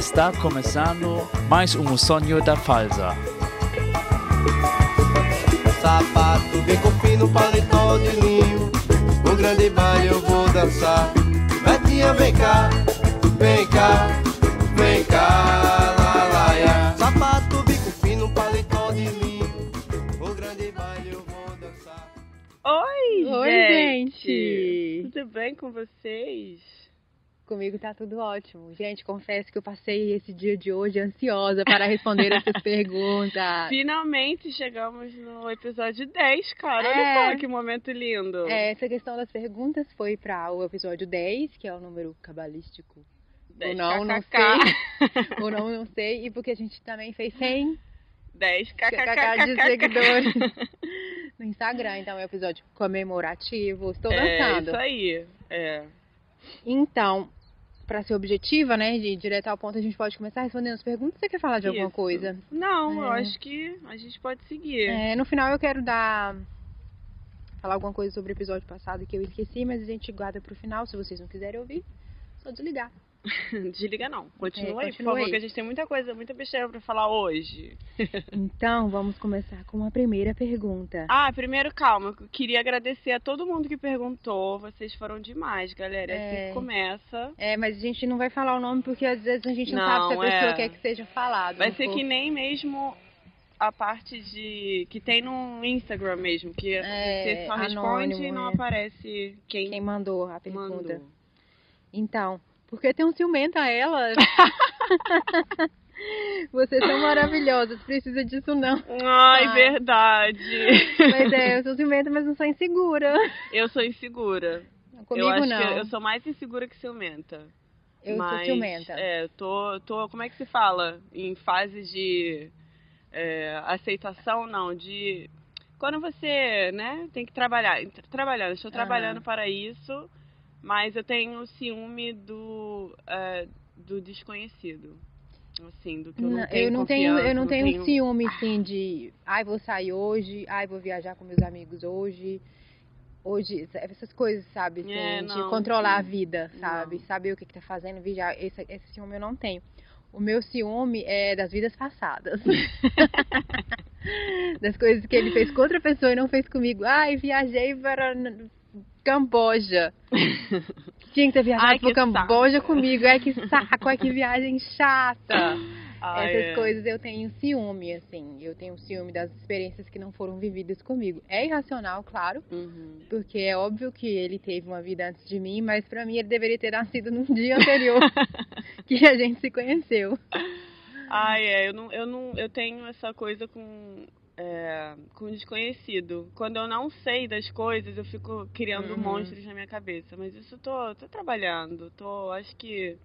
Está começando mais um sonho da Falsa. Sapato bem com fino, paletó de linho. Um grande baile eu vou dançar. Betinha, vem cá, vem cá, vem cá, lá. Sapato bico fino, paletó de linho. Um grande baile eu vou dançar. Oi, Oi, gente. Tudo bem com vocês? Comigo tá tudo ótimo. Gente, confesso que eu passei esse dia de hoje ansiosa para responder essas perguntas. Finalmente chegamos no episódio 10, cara. É. Olha só que momento lindo. É, essa questão das perguntas foi para o episódio 10, que é o número cabalístico. 10 Ou não, não kkk. sei. Ou não, não sei. E porque a gente também fez 100 10 kkk de seguidores no Instagram. Então é um episódio comemorativo. Estou É dançando. isso aí. É. Então, para ser objetiva, né, de ir direto ao ponto, a gente pode começar respondendo as perguntas. Você quer falar de alguma Isso. coisa? Não, eu É. acho que a gente pode seguir. É, no final eu quero dar. Falar alguma coisa sobre o episódio passado que eu esqueci, mas a gente guarda pro final. Se vocês não quiserem ouvir, só desligar. Desliga não. Continua É, aí, por continua favor, aí. que a gente tem muita coisa, muita besteira pra falar hoje. Então, vamos começar com a primeira pergunta. Ah, primeiro, calma. Eu queria agradecer a todo mundo que perguntou. Vocês foram demais, galera. É assim É. que começa. É, mas a gente não vai falar o nome porque às vezes a gente não, Não, sabe se a pessoa é. quer que seja falado. Vai ser for- que nem mesmo a parte de. que tem no Instagram mesmo, que É, você só responde anônimo, e não é. aparece quem, Quem mandou a pergunta. mandou. Então, porque tem um ciumento a ela. Vocês são maravilhosas, precisa disso não. Ai, Ai. verdade. Mas é, eu sou ciumenta, mas não sou insegura. Eu sou insegura. Comigo eu acho não. que eu sou mais insegura que ciumenta. Eu Mas, sou ciumenta. É, tô, tô. Como é que se fala? Em fase de é, aceitação, não, de. Quando você, né, tem que trabalhar. Tra- Trabalhando, estou trabalhando para isso, mas eu tenho ciúme do, é, do desconhecido. Assim, do que eu não, Não, tenho eu não tenho, eu confiança, não tenho, tenho ciúme assim de, ai, vou sair hoje, ai, vou viajar com meus amigos hoje. Hoje, essas coisas, sabe? Assim, É, de não. controlar a vida, sabe? Não. Saber o que, que tá fazendo, viajar. Esse, esse ciúme eu não tenho. O meu ciúme é das vidas passadas. das coisas que ele fez com outra pessoa e não fez comigo. Ai, viajei para Camboja. Tinha que ter viajado Ai, para que Camboja saco. comigo. Ai, que saco, ai, que viagem chata. Ai, Essas é. coisas eu tenho ciúme, assim. Eu tenho ciúme das experiências que não foram vividas comigo. É irracional, claro, Uhum. porque é óbvio que ele teve uma vida antes de mim, mas pra mim ele deveria ter nascido num dia anterior que a gente se conheceu. Ai, é, eu não, eu não, eu tenho essa coisa com é, com desconhecido. Quando eu não sei das coisas, eu fico criando Uhum. monstros na minha cabeça. Mas isso tô, tô trabalhando, tô, acho que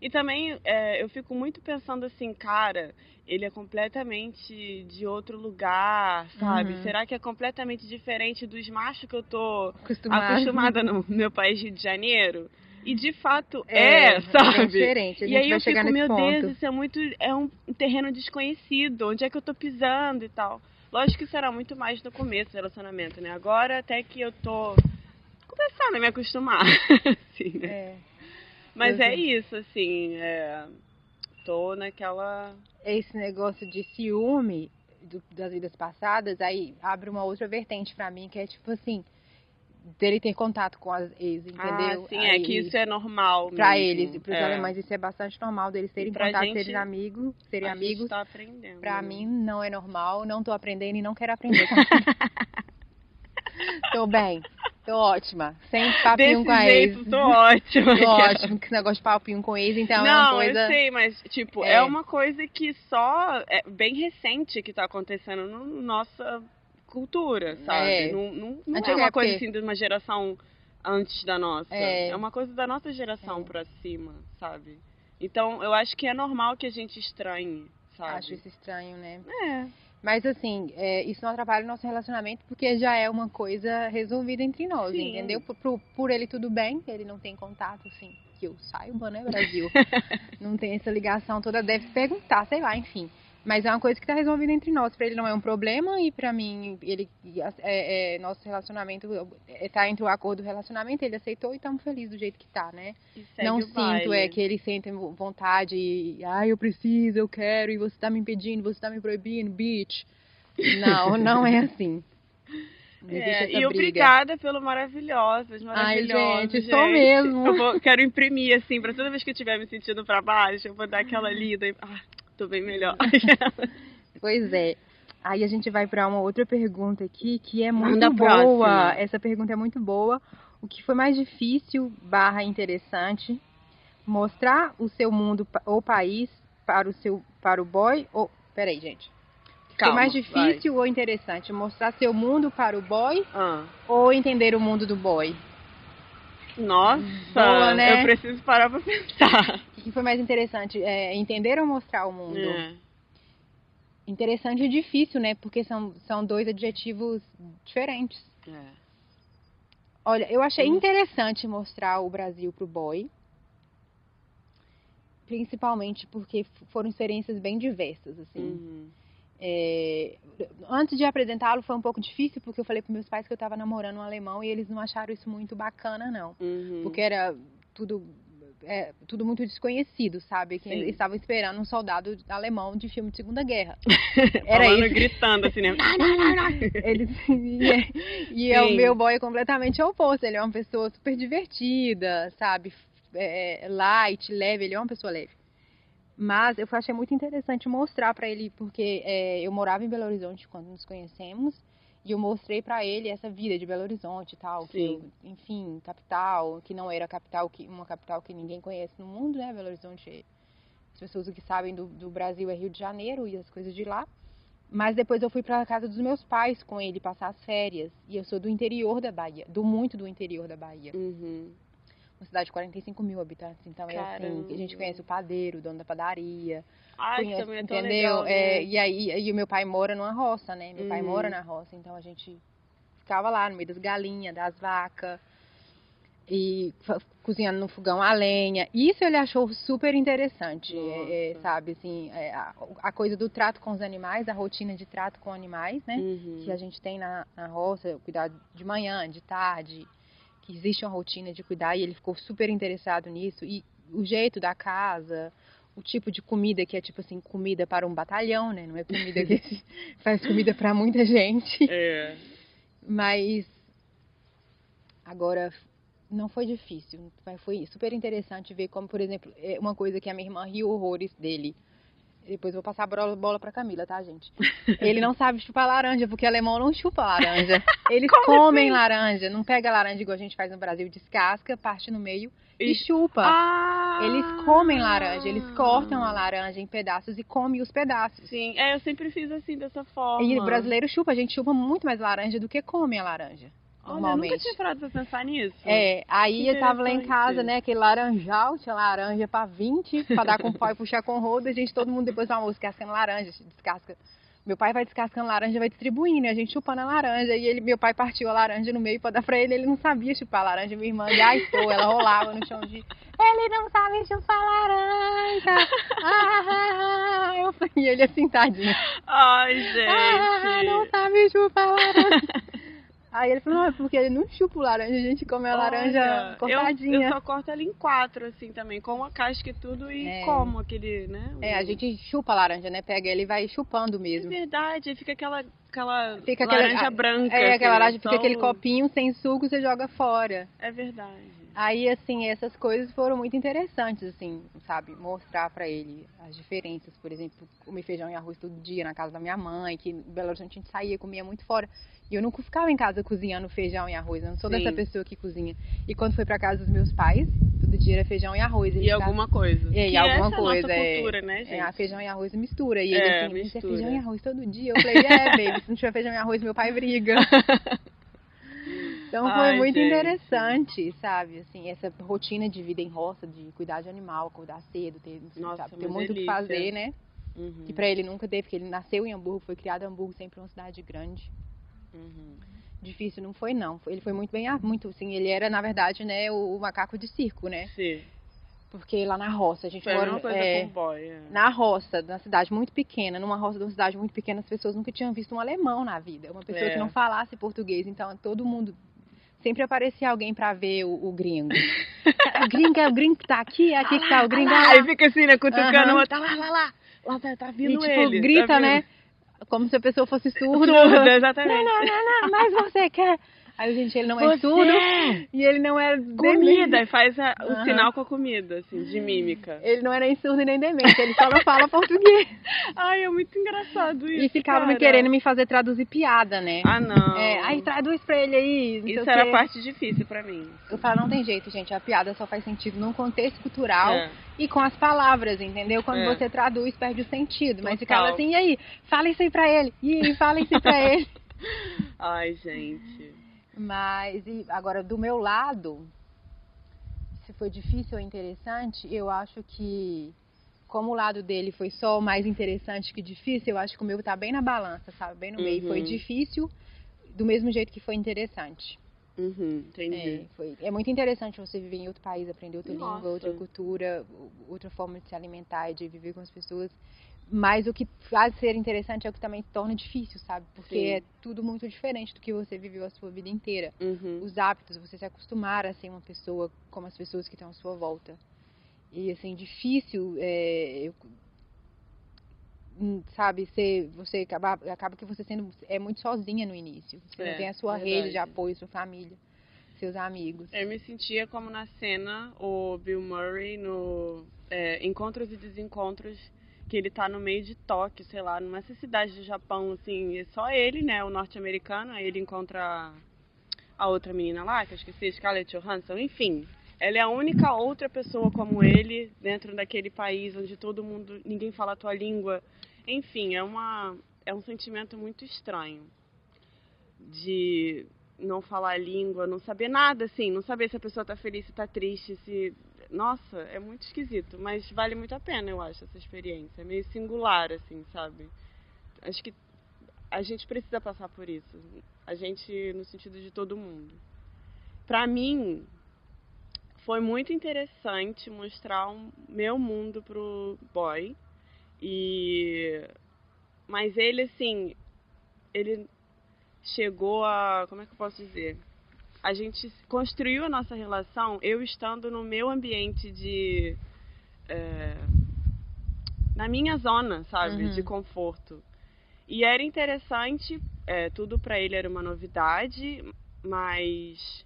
e também é, eu fico muito pensando assim, cara, ele é completamente de outro lugar, sabe? Uhum. Será que é completamente diferente dos machos que eu tô Acostumada. acostumada no meu país Rio de Janeiro? E de fato É, é, sabe? bem diferente. A E aí vai eu chegar fico, meu ponto. Deus, isso é muito. É um terreno desconhecido. Onde é que eu tô pisando e tal? Lógico que será muito mais no começo do relacionamento, né? Agora até que eu tô começando a me acostumar. assim, né? É. Mas eu é sei. isso, assim. É... Tô naquela. Esse negócio de ciúme do- das vidas passadas, aí abre uma outra vertente pra mim, que é tipo assim, dele ter contato com as ex, entendeu? Ah, sim, é Aí- que isso é normal. Pra mesmo. eles e pros é. alemães isso é bastante normal deles terem contato, gente- serem amigos, serem A gente amigos. tá aprendendo. Pra né? mim não é normal, não tô aprendendo e não quero aprender. tô bem, tô ótima. Sem papinho Desse com a jeito, ex. tô ótima. Tô ótimo, que esse negócio de papinho com ex, então é uma não, coisa. eu sei, mas, tipo, é. É. uma coisa que só é bem recente que tá acontecendo na nossa cultura, sabe? É. Não, não, não é uma coisa assim de uma geração antes da nossa. É. É, uma coisa da nossa geração É. pra cima, sabe? Então, eu acho que é normal que a gente estranhe, sabe? Acho isso estranho, né? É. Mas assim, é, isso não atrapalha o nosso relacionamento porque já é uma coisa resolvida entre nós, Sim. entendeu? Por, por, por ele tudo bem, ele não tem contato, assim, que eu saiba, né, Brasil? não tem essa ligação toda, deve perguntar, sei lá, enfim. Mas é uma coisa que tá resolvida entre nós. Pra ele não é um problema e pra mim, ele, é, é, nosso relacionamento é, tá entre o acordo do relacionamento, ele aceitou e estamos felizes do jeito que tá, né? Não sinto baile. é que ele sente vontade e, ah, eu preciso, eu quero, e você tá me impedindo, você tá me proibindo, bitch. Não, não é assim. É, e briga. obrigada pelo maravilhosas, Ai, maravilhosos. gente, sou mesmo. Eu vou, quero imprimir, assim, pra toda vez que eu estiver me sentindo pra baixo, eu vou dar aquela lida e. Ah, tô bem melhor. Pois é. Aí a gente vai para uma outra pergunta aqui, que é muito Manda boa. próxima. Essa pergunta é muito boa. O que foi mais difícil barra interessante? Mostrar o seu mundo ou país para o seu para o boy ou peraí, gente. Que foi Calma, mais difícil ou interessante? Mostrar seu mundo para o boy Ah. ou entender o mundo do boy? Nossa, Boa, né? eu preciso parar pra pensar. O que foi mais interessante? É entender ou mostrar o mundo? É. Interessante e difícil, né? Porque são, são dois adjetivos diferentes. É. Olha, eu achei interessante mostrar o Brasil pro boy. Principalmente porque foram experiências bem diversas, assim. Uhum. É, antes de apresentá-lo foi um pouco difícil, porque eu falei para meus pais que eu estava namorando um alemão e eles não acharam isso muito bacana, não. Uhum. Porque era tudo, é, tudo muito desconhecido, sabe? Que eles estavam esperando um soldado alemão de filme de Segunda Guerra. Era Falando, isso. gritando assim, né? Eles, e é, e é o meu boy é completamente oposto. Ele é uma pessoa super divertida, sabe? É, light, leve. Ele é uma pessoa leve. Mas eu achei muito interessante mostrar pra ele, porque é, eu morava em Belo Horizonte quando nos conhecemos. E eu mostrei pra ele essa vida de Belo Horizonte e tal. Que Sim. eu, enfim, capital, que não era capital, que, uma capital que ninguém conhece no mundo, né? Belo Horizonte, as pessoas que sabem do, do Brasil é Rio de Janeiro e as coisas de lá. Mas depois eu fui pra casa dos meus pais com ele passar as férias. E eu sou do interior da Bahia, do muito do interior da Bahia. Uhum. Uma cidade de 45 mil habitantes. Então é assim, Caramba. a gente conhece o padeiro, o dono da padaria. Ai, que conhece, também é tão entendeu? legal, É, né? e aí e o meu pai mora numa roça, né? Meu pai Uhum. mora na roça, então a gente ficava lá no meio das galinhas, das vacas. E cozinhando no fogão a lenha. Isso ele achou super interessante, é, é, sabe? Assim, é, a, a coisa do trato com os animais, a rotina de trato com animais, né? Uhum. que a gente tem na, na roça, cuidar de manhã, de tarde, que existe uma rotina de cuidar e ele ficou super interessado nisso. E o jeito da casa, o tipo de comida que é tipo assim, comida para um batalhão, né? Não é comida que faz comida para muita gente. É. Mas agora não foi difícil, mas foi super interessante ver como, por exemplo, é uma coisa que a minha irmã riu horrores dele. Depois eu vou passar a bola, bola pra Camila, tá, gente? Ele não sabe chupar laranja, porque alemão não chupa laranja. Eles Como comem assim? laranja, não pega laranja igual a gente faz no Brasil, descasca, parte no meio e, E- chupa. Ah! Eles comem laranja, eles cortam a laranja em pedaços e comem os pedaços. Sim, é, eu sempre fiz assim, dessa forma. E o brasileiro chupa, a gente chupa muito mais laranja do que come a laranja. Olha, eu Normalmente. nunca tinha parado pra pensar nisso. É, aí Que eu tava lá em casa, né, aquele laranjal, tinha laranja pra 20, pra dar com pau e puxar com roda, a gente, todo mundo depois do almoço descascando laranja, descasca. Meu pai vai descascando laranja, vai distribuindo, a gente chupando a laranja, e ele, meu pai partiu a laranja no meio pra dar pra ele, ele não sabia chupar laranja, minha irmã gaitou, ela rolava no chão de, ele não sabe chupar laranja, ah, ah, ah. Eu falei, e ele assim, tadinho, Ai, gente. ah, não sabe chupar laranja. Aí ele falou, não, é porque ele não chupa o laranja, a gente come a laranja Olha, cortadinha. Eu, eu só corto ela em quatro, assim, também. Com a casca e tudo e É. como aquele, né? É, a o- gente chupa a laranja, né? Pega ele e vai chupando É mesmo. verdade, aí fica aquela, aquela Fica aquela- laranja branca. É, aquela laranja, fica aquele o- copinho sem suco, você joga fora. É verdade. Aí, assim, essas coisas foram muito interessantes, assim, sabe? Mostrar pra ele as diferenças. Por exemplo, comer feijão e arroz todo dia na casa da minha mãe, que em Belo Horizonte a gente saía, comia muito fora. E eu nunca ficava em casa cozinhando feijão e arroz, eu não sou Sim. dessa pessoa que cozinha. E quando foi pra casa dos meus pais, todo dia era feijão e arroz. E alguma coisa. É, e que alguma essa coisa, é é- cultura, né, gente? É, feijão e arroz mistura. E É, ele assim, mas é mistura. feijão e arroz todo dia. Eu falei, é, baby, se não tiver feijão e arroz, meu pai briga. Então foi Ai, muito gente. interessante, sabe? Assim, essa rotina de vida em roça, de cuidar de animal, acordar cedo, ter, Nossa, sabe, ter muito o que fazer, né? Uhum, Que pra ele nunca teve, porque ele nasceu em Hamburgo, foi criado em Hamburgo, sempre uma cidade grande. uhum. Difícil não foi, não. Ele foi muito bem, ah, muito, assim, ele era, na verdade, né, o, o macaco de circo, né? Sim. Porque lá na roça, a gente Foi mora é, boy. é. na roça, na cidade muito pequena, numa roça de uma cidade muito pequena, as pessoas nunca tinham visto um alemão na vida, uma pessoa É. que não falasse português, então todo mundo sempre aparecia alguém pra ver o, o gringo. o gringo é o gringo que tá aqui, é aqui que tá o gringo. Ah, ah, Aí fica assim, né, cutucando outro, tá lá, lá, lá. Lá tá, tá e vindo tipo, ele. grita, tá né? Como se a pessoa fosse surda. Surda, Não, exatamente. não, não, não, mas você quer. Aí, gente, ele não é Você! surdo e ele não é Comida, e faz a- o Aham. sinal com a comida, assim, de mímica. Ele não é nem surdo nem demente, ele só não fala português. Ai, é muito engraçado isso. E ficava me cara. querendo me fazer traduzir piada, né? Ah, não. É, aí traduz pra ele aí. Isso era a parte difícil pra mim. Eu falo, não tem jeito, gente. A piada só faz sentido num contexto cultural É. e com as palavras, entendeu? Quando É. você traduz, perde o sentido. Mas Total. ficava assim, e aí? Fala isso aí pra ele. E aí, fala isso aí pra ele. Ai, gente. Mas, e agora, do meu lado, se foi difícil ou interessante, eu acho que, como o lado dele foi só mais interessante que difícil, eu acho que o meu tá bem na balança, sabe? Bem no meio. Foi Uhum. difícil, do mesmo jeito que foi interessante. Uhum, entendi. É, foi, é muito interessante você viver em outro país, aprender outra Nossa. língua, outra cultura, outra forma de se alimentar e de viver com as pessoas. Mas o que faz ser interessante é o que também torna difícil, sabe? Porque Sim. é tudo muito diferente do que você viveu a sua vida inteira. Uhum. Os hábitos, você se acostumar a ser uma pessoa como as pessoas que estão à sua volta. E assim, difícil, é, eu- sabe, ser, você acaba, acaba que você sendo é muito sozinha no início. Você É, não tem a sua verdade. rede de apoio, sua família, seus amigos. Eu me sentia como na cena o Bill Murray no é, Encontros e Desencontros, que ele tá no meio de Tóquio, sei lá, numa cidade do Japão, assim, e só ele, né, o norte-americano, aí ele encontra a outra menina lá, que eu esqueci, Scarlett Johansson, enfim. Ela é a única outra pessoa como ele dentro daquele país onde todo mundo, ninguém fala a tua língua. Enfim, é uma é um sentimento muito estranho de não falar a língua, não saber nada, assim, não saber se a pessoa tá feliz, se tá triste, se. Nossa, é muito esquisito, mas vale muito a pena, eu acho, essa experiência. É meio singular, assim, sabe? Acho que a gente precisa passar por isso. A gente, no sentido de todo mundo. Pra mim, foi muito interessante mostrar o meu mundo pro boy. E. Mas ele, assim, ele chegou a. Como é que eu posso dizer? A gente construiu a nossa relação eu estando no meu ambiente de. é, na minha zona, sabe? Uhum. De conforto. E era interessante, é, tudo pra ele era uma novidade, mas.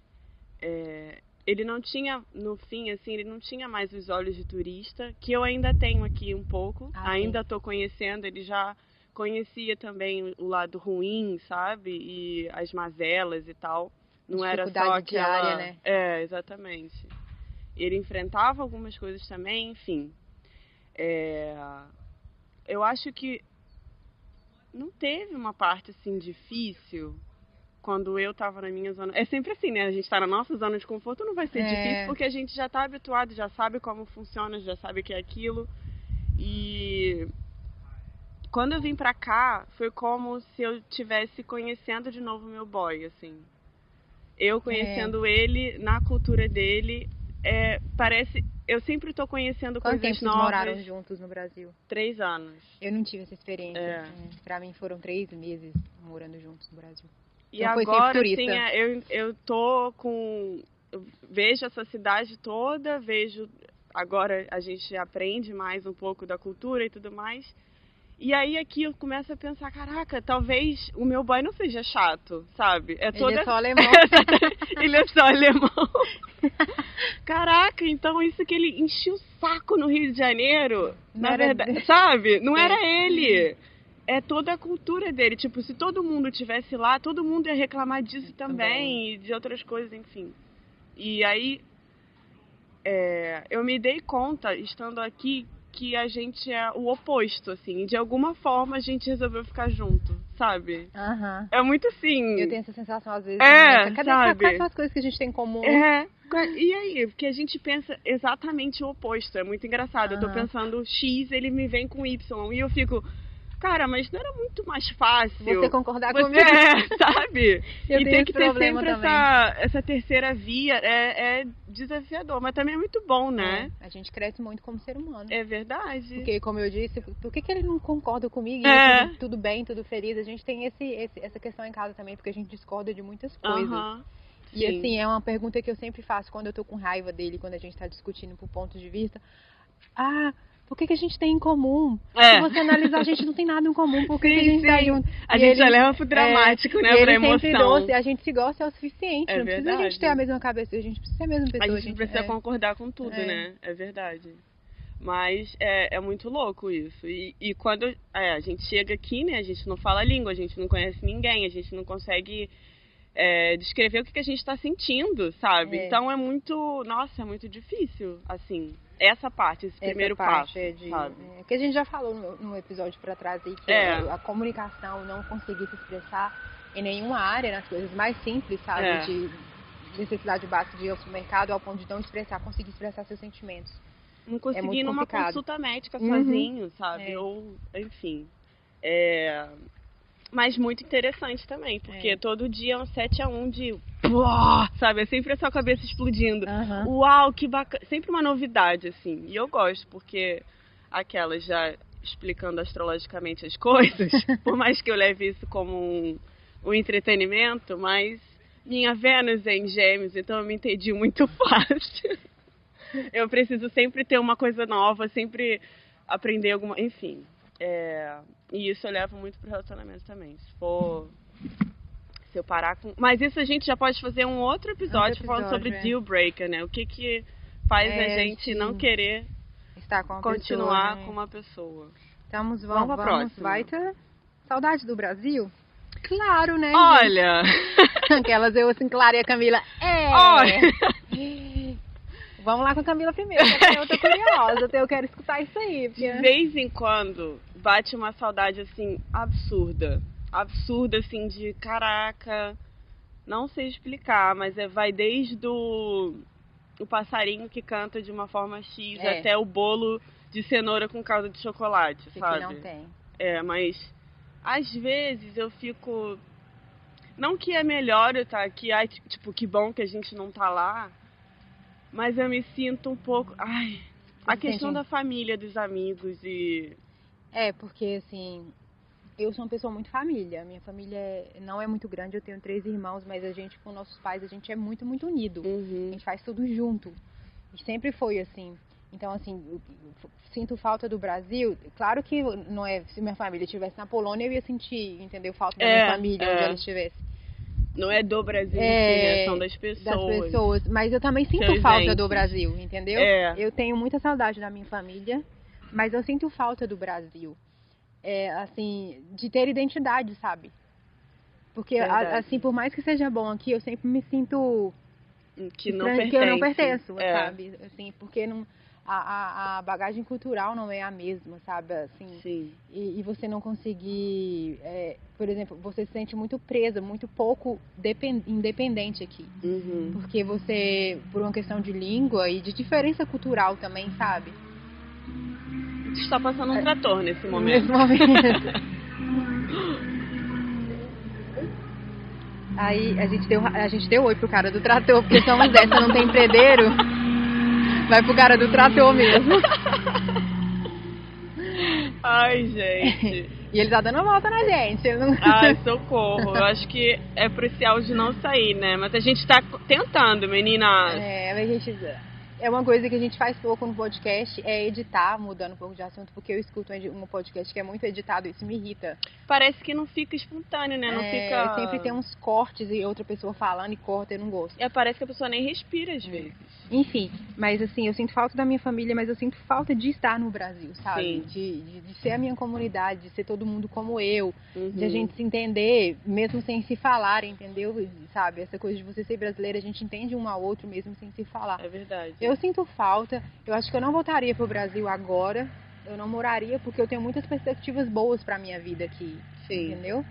é, ele não tinha, no fim, assim, ele não tinha mais os olhos de turista, que eu ainda tenho aqui um pouco, Ah, ainda estou conhecendo, ele já conhecia também o lado ruim, sabe? E as mazelas e tal. Não era só aquela... diária, né? É, exatamente. Ele enfrentava algumas coisas também, enfim. É, Eu acho que não teve uma parte assim difícil quando eu tava na minha zona. É sempre assim, né? A gente tá na nossa zona de conforto, não vai ser É. difícil porque a gente já tá habituado, já sabe como funciona, já sabe o que é aquilo. E quando eu vim pra cá, foi como se eu tivesse conhecendo de novo meu boy, assim. Eu conhecendo ele na cultura dele, é, parece. Eu sempre tô conhecendo Quanto tempo coisas vocês novas. moraram juntos no Brasil? Três anos. Eu não tive essa experiência. É. É, Pra mim foram três meses morando juntos no Brasil. E Então agora, assim, é, eu, eu tô com. Eu vejo essa cidade toda, vejo. Agora a gente aprende mais um pouco da cultura e tudo mais. E aí aqui eu começo a pensar, caraca, talvez o meu boy não seja chato, sabe? É toda Ele é só alemão. ele é só alemão. Caraca, então isso que ele enchia o saco no Rio de Janeiro, Não na era verdade, sabe? Não É. era ele. É toda a cultura dele. Tipo, se todo mundo tivesse lá, todo mundo ia reclamar disso também, e de outras coisas, enfim. E aí, é, eu me dei conta, estando aqui, que a gente é o oposto, assim. De alguma forma a gente resolveu ficar junto, sabe? Aham. É muito assim. Eu tenho essa sensação às vezes. É, também. Cadê sabe? quais são as coisas que a gente tem em comum? É. E aí? Porque a gente pensa exatamente o oposto. É muito engraçado. Eu tô Aham. pensando X, ele me vem com Y. E eu fico. Cara, mas não era muito mais fácil. Você concordar Você comigo? é, sabe? Eu e tem que ter sempre também. essa, essa terceira via é, é desafiador, mas também é muito bom, né? É, a gente cresce muito como ser humano. É, verdade. Porque, como eu disse, por que, que ele não concorda comigo? E É. tudo, tudo bem, tudo feliz. A gente tem esse, esse- essa questão em casa também, porque a gente discorda de muitas coisas. Aham. E Sim. assim, é uma pergunta que eu sempre faço quando eu tô com raiva dele, quando a gente tá discutindo por pontos de vista. Ah, por que, que a gente tem em comum? É. Se você analisar, a gente não tem nada em comum. Por que, que a Sim, gente tá sim. junto? A E gente ele- já leva pro dramático, é, né? Pra emoção. doce, a gente se gosta é o suficiente. É não precisa a verdade. gente ter a mesma cabeça, a gente precisa ser a mesma pessoa. A gente precisa é. concordar com tudo, É. né? É verdade. Mas é, é muito louco isso. E, e quando é, a gente chega aqui, né? A gente não fala a língua, a gente não conhece ninguém, a gente não consegue é, descrever o que, que a gente está sentindo, sabe? É. Então é muito. Nossa, é muito difícil, assim. Essa parte, esse Essa primeiro parte passo. é de, sabe? é, que a gente já falou no, no episódio pra trás aí que É. a, a comunicação não conseguir se expressar em nenhuma área, nas coisas mais simples, sabe? É. De necessidade básica de ir ao supermercado ao ponto de não expressar, conseguir expressar seus sentimentos. Não conseguir muito ir numa consulta médica Uhum. sozinho, sabe? É. Ou, enfim. É... Mas muito interessante também, porque É. todo dia é um 7 a 1 de. Pô, sabe? É sempre a sua cabeça explodindo. Aham. Uau, que bacana. Sempre uma novidade, assim. E eu gosto, porque aquelas já explicando astrologicamente as coisas, por mais que eu leve isso como um, um entretenimento, mas minha Vênus é em gêmeos, então eu me entendi muito fácil. Eu preciso sempre ter uma coisa nova, sempre aprender alguma. Enfim. É, E isso eu levo muito pro relacionamento também. Se for. Se eu parar com. Mas isso a gente já pode fazer um outro episódio, Outro falando sobre episódio, é. deal breaker, né? O que que faz É, a gente sim. não querer Estar com continuar pessoa, né? com uma pessoa. Estamos, Vamos vamos, vamos, ter saudade do Brasil? Claro, né? Olha! gente? Aquelas eu assim, Clara e a Camila. É! Olha! Vamos lá com a Camila primeiro, porque eu tô curiosa, eu quero escutar isso aí. Porque... De vez em quando bate uma saudade assim absurda. Absurda assim de caraca, não sei explicar, mas é vai desde o, o passarinho que canta de uma forma X É. até o bolo de cenoura com calda de chocolate, Que sabe? não tem. É, mas às vezes eu fico. Não que é melhor eu estar aqui, ai, tipo, que bom que a gente não tá lá. Mas eu me sinto um pouco. Ai. A questão da família, dos amigos e. É, porque assim, eu sou uma pessoa muito família. Minha família é- não é muito grande, eu tenho três irmãos, mas a gente, com nossos pais, a gente é muito, muito unido. A Uhum. gente faz tudo junto. E sempre foi assim. Então, assim, sinto falta do Brasil. Claro que não é. Se minha família estivesse na Polônia, eu ia sentir, entendeu? Falta da É, minha família, é. onde ela estivesse. Não é do Brasil, É, si, né? São das pessoas. Das pessoas. Mas eu também sinto Seus falta entes. do Brasil, entendeu? É. Eu tenho muita saudade da minha família, mas eu sinto falta do Brasil. É, assim, de ter identidade, sabe? Porque, a- assim, por mais que seja bom aqui, eu sempre me sinto Que não pertence. que eu não pertenço, É. sabe? Assim, porque não, a, a, a bagagem cultural não é a mesma, sabe? Assim, Sim. e, e você não conseguir, é, por exemplo, você se sente muito presa, muito pouco depen- independente aqui. Uhum. Porque você, por uma questão de língua e de diferença cultural também, sabe? Está passando um trator nesse Nesse momento. momento. Aí a gente, deu, a gente deu oi pro cara do trator, porque somos dessa, não tem empreendeiro. Vai pro cara do trator mesmo. Ai, gente. E ele tá dando a volta na gente. não- Ai, socorro. Eu acho que é pro esse áudio não sair, né? Mas a gente tá tentando, meninas. É, mas a gente, é uma coisa que a gente faz pouco no podcast, é editar, mudando um pouco de assunto, porque eu escuto um podcast que é muito editado, isso me irrita. Parece que não fica espontâneo, né? Não É, fica. Sempre tem uns cortes e outra pessoa falando e corta, eu não gosto. É, parece que a pessoa nem respira às vezes. Enfim, mas assim, eu sinto falta da minha família, mas eu sinto falta de estar no Brasil, sabe? De, de, de ser a minha comunidade, de ser todo mundo como eu, de a Uhum. gente se entender, mesmo sem se falar, entendeu? Sabe? Essa coisa de você ser brasileira, a gente entende um ao outro mesmo sem se falar. É verdade. Eu sinto falta, eu acho que eu não voltaria pro Brasil agora, eu não moraria porque eu tenho muitas perspectivas boas pra minha vida aqui, Sim. entendeu?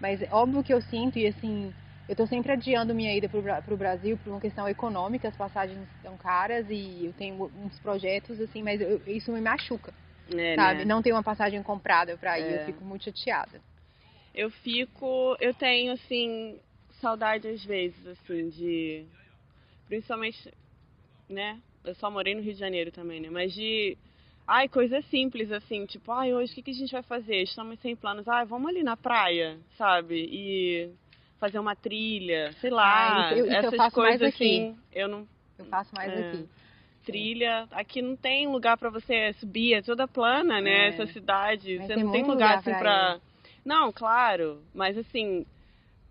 Mas óbvio que eu sinto e assim, eu tô sempre adiando minha ida Bra- pro Brasil por uma questão econômica, as passagens estão caras e eu tenho uns projetos assim, mas eu- isso me machuca. É, sabe? né? Não ter uma passagem comprada pra ir. É. Eu fico muito chateada. Eu fico. Eu tenho, assim, saudade às vezes, assim, de. Principalmente, né? Eu só morei no Rio de Janeiro também, né? Mas de. Ai, coisas simples, assim, tipo, ai, hoje o que, que a gente vai fazer? Estamos sem planos. Ai, vamos ali na praia, sabe? E fazer uma trilha, sei lá. Ah, isso eu- isso essas coisas assim. Eu não. Eu faço mais É. aqui. Trilha. Aqui não tem lugar pra você subir, é toda plana, né? É. Essa cidade. Mas você não tem lugar, lugar assim pra pra. Não, claro. Mas assim,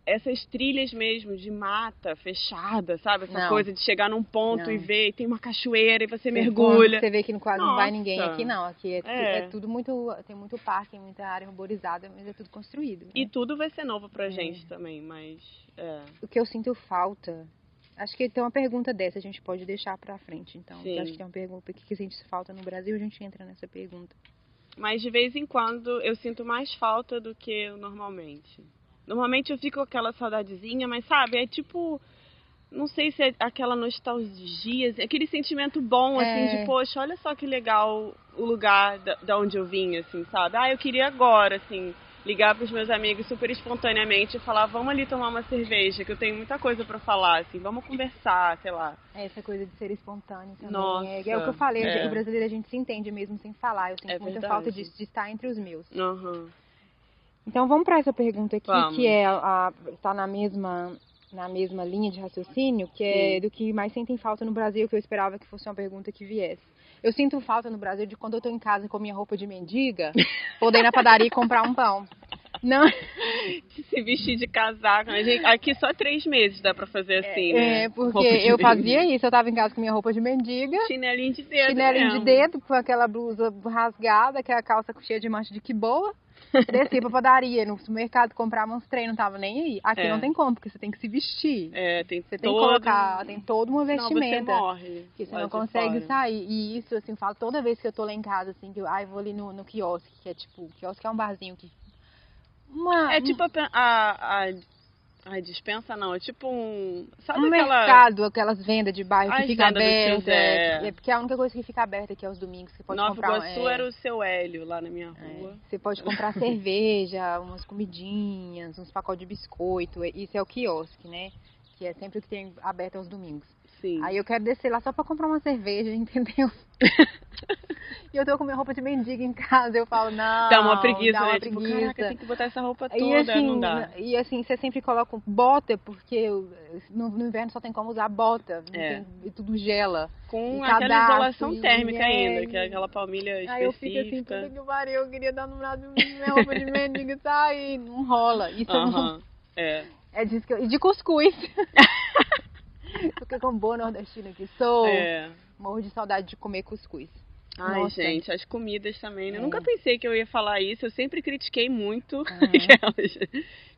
essas trilhas mesmo de mata fechada, sabe? Essa Não. coisa de chegar num ponto Não. e ver, e tem uma cachoeira e você Você mergulha. Você vê que no quase não vai Nossa. ninguém aqui, não. Aqui é, É. é tudo muito. Tem muito parque, muita área arborizada, mas é tudo construído. né? E tudo vai ser novo pra É. gente também, mas. É. O que eu sinto falta. Acho que tem uma pergunta dessa, a gente pode deixar pra frente, então. Acho que tem uma pergunta. O que que a gente falta no Brasil, a gente entra nessa pergunta. Mas de vez em quando eu sinto mais falta do que normalmente. Normalmente eu fico com aquela saudadezinha, mas sabe, é tipo. Não sei se é aquela nostalgia, assim, aquele sentimento bom, assim, É. de, poxa, olha só que legal o lugar da, da onde eu vim, assim, sabe? Ah, eu queria agora, assim, ligar pros meus amigos super espontaneamente e falar, vamos ali tomar uma cerveja, que eu tenho muita coisa pra falar, assim, vamos conversar, sei lá. Essa coisa de ser espontâneo também. Nossa, é, é o que eu falei, é. o brasileiro a gente se entende mesmo sem falar. Eu sinto É muita verdade. falta de, de estar entre os meus. Aham. Então vamos para essa pergunta aqui, Vamos. que é a, tá na mesma na mesma linha de raciocínio, que é Sim. do que mais sentem falta no Brasil, que eu esperava que fosse uma pergunta que viesse. Eu sinto falta no Brasil de quando eu tô em casa com minha roupa de mendiga, poder ir na padaria e comprar um pão. Não, Se vestir de casaco, gente, aqui só três meses dá pra fazer assim, né? é, porque eu fazia mendigo. isso, eu tava em casa com minha roupa de mendiga, Chinelinho de dedo. chinelinho de mesmo. dedo, com aquela blusa rasgada, aquela calça cheia de mancha de que boa. Descia pra padaria, no supermercado, comprar uns trem, não tava nem aí. Aqui É. não tem como, porque você tem que se vestir. É, tem Você tem todo... que colocar, tem toda uma Senão você vestimenta. morre. Que você não consegue fora. sair. E isso, assim, eu falo toda vez que eu tô lá em casa, assim, que eu ai, vou ali no, no quiosque, que é tipo, quiosque é um barzinho que. Uma, É tipo a, a, a, a dispensa, não. É tipo um... Sabe um aquela... mercado, aquelas vendas de bairro que fica aberta. É porque é a única coisa que fica aberta aqui é os domingos. Você pode Nova comprar. Iguaçu é, era o seu Hélio lá na minha é, rua. você pode comprar cerveja, umas comidinhas, uns pacotes de biscoito. é- Isso é o quiosque, né? Que é sempre o que tem aberto aos domingos. Sim. Aí eu quero descer lá só pra comprar uma cerveja, entendeu? e eu tô com minha roupa de mendiga em casa, eu falo, não. Dá uma preguiça, dá uma né? Tipo, preguiça. caraca, tem que botar essa roupa toda, e assim, não dá. e assim, você sempre coloca bota, porque no, no inverno só tem como usar bota, não É. tem- e tudo gela. Com e aquela cadastro, isolação e- térmica é, ainda, que é aquela palmilha Aí eu fico assim, específica. tudo que pariu, eu queria dar no lado minha roupa de mendiga, tá aí, não rola. Isso eu não, Aham. É. é disso que eu, e de cuscuz. porque como boa nordestina que sou, É. morro de saudade de comer cuscuz. Ai, Nossa. gente, as comidas também. né? Eu É. nunca pensei que eu ia falar isso. Eu sempre critiquei muito aquelas.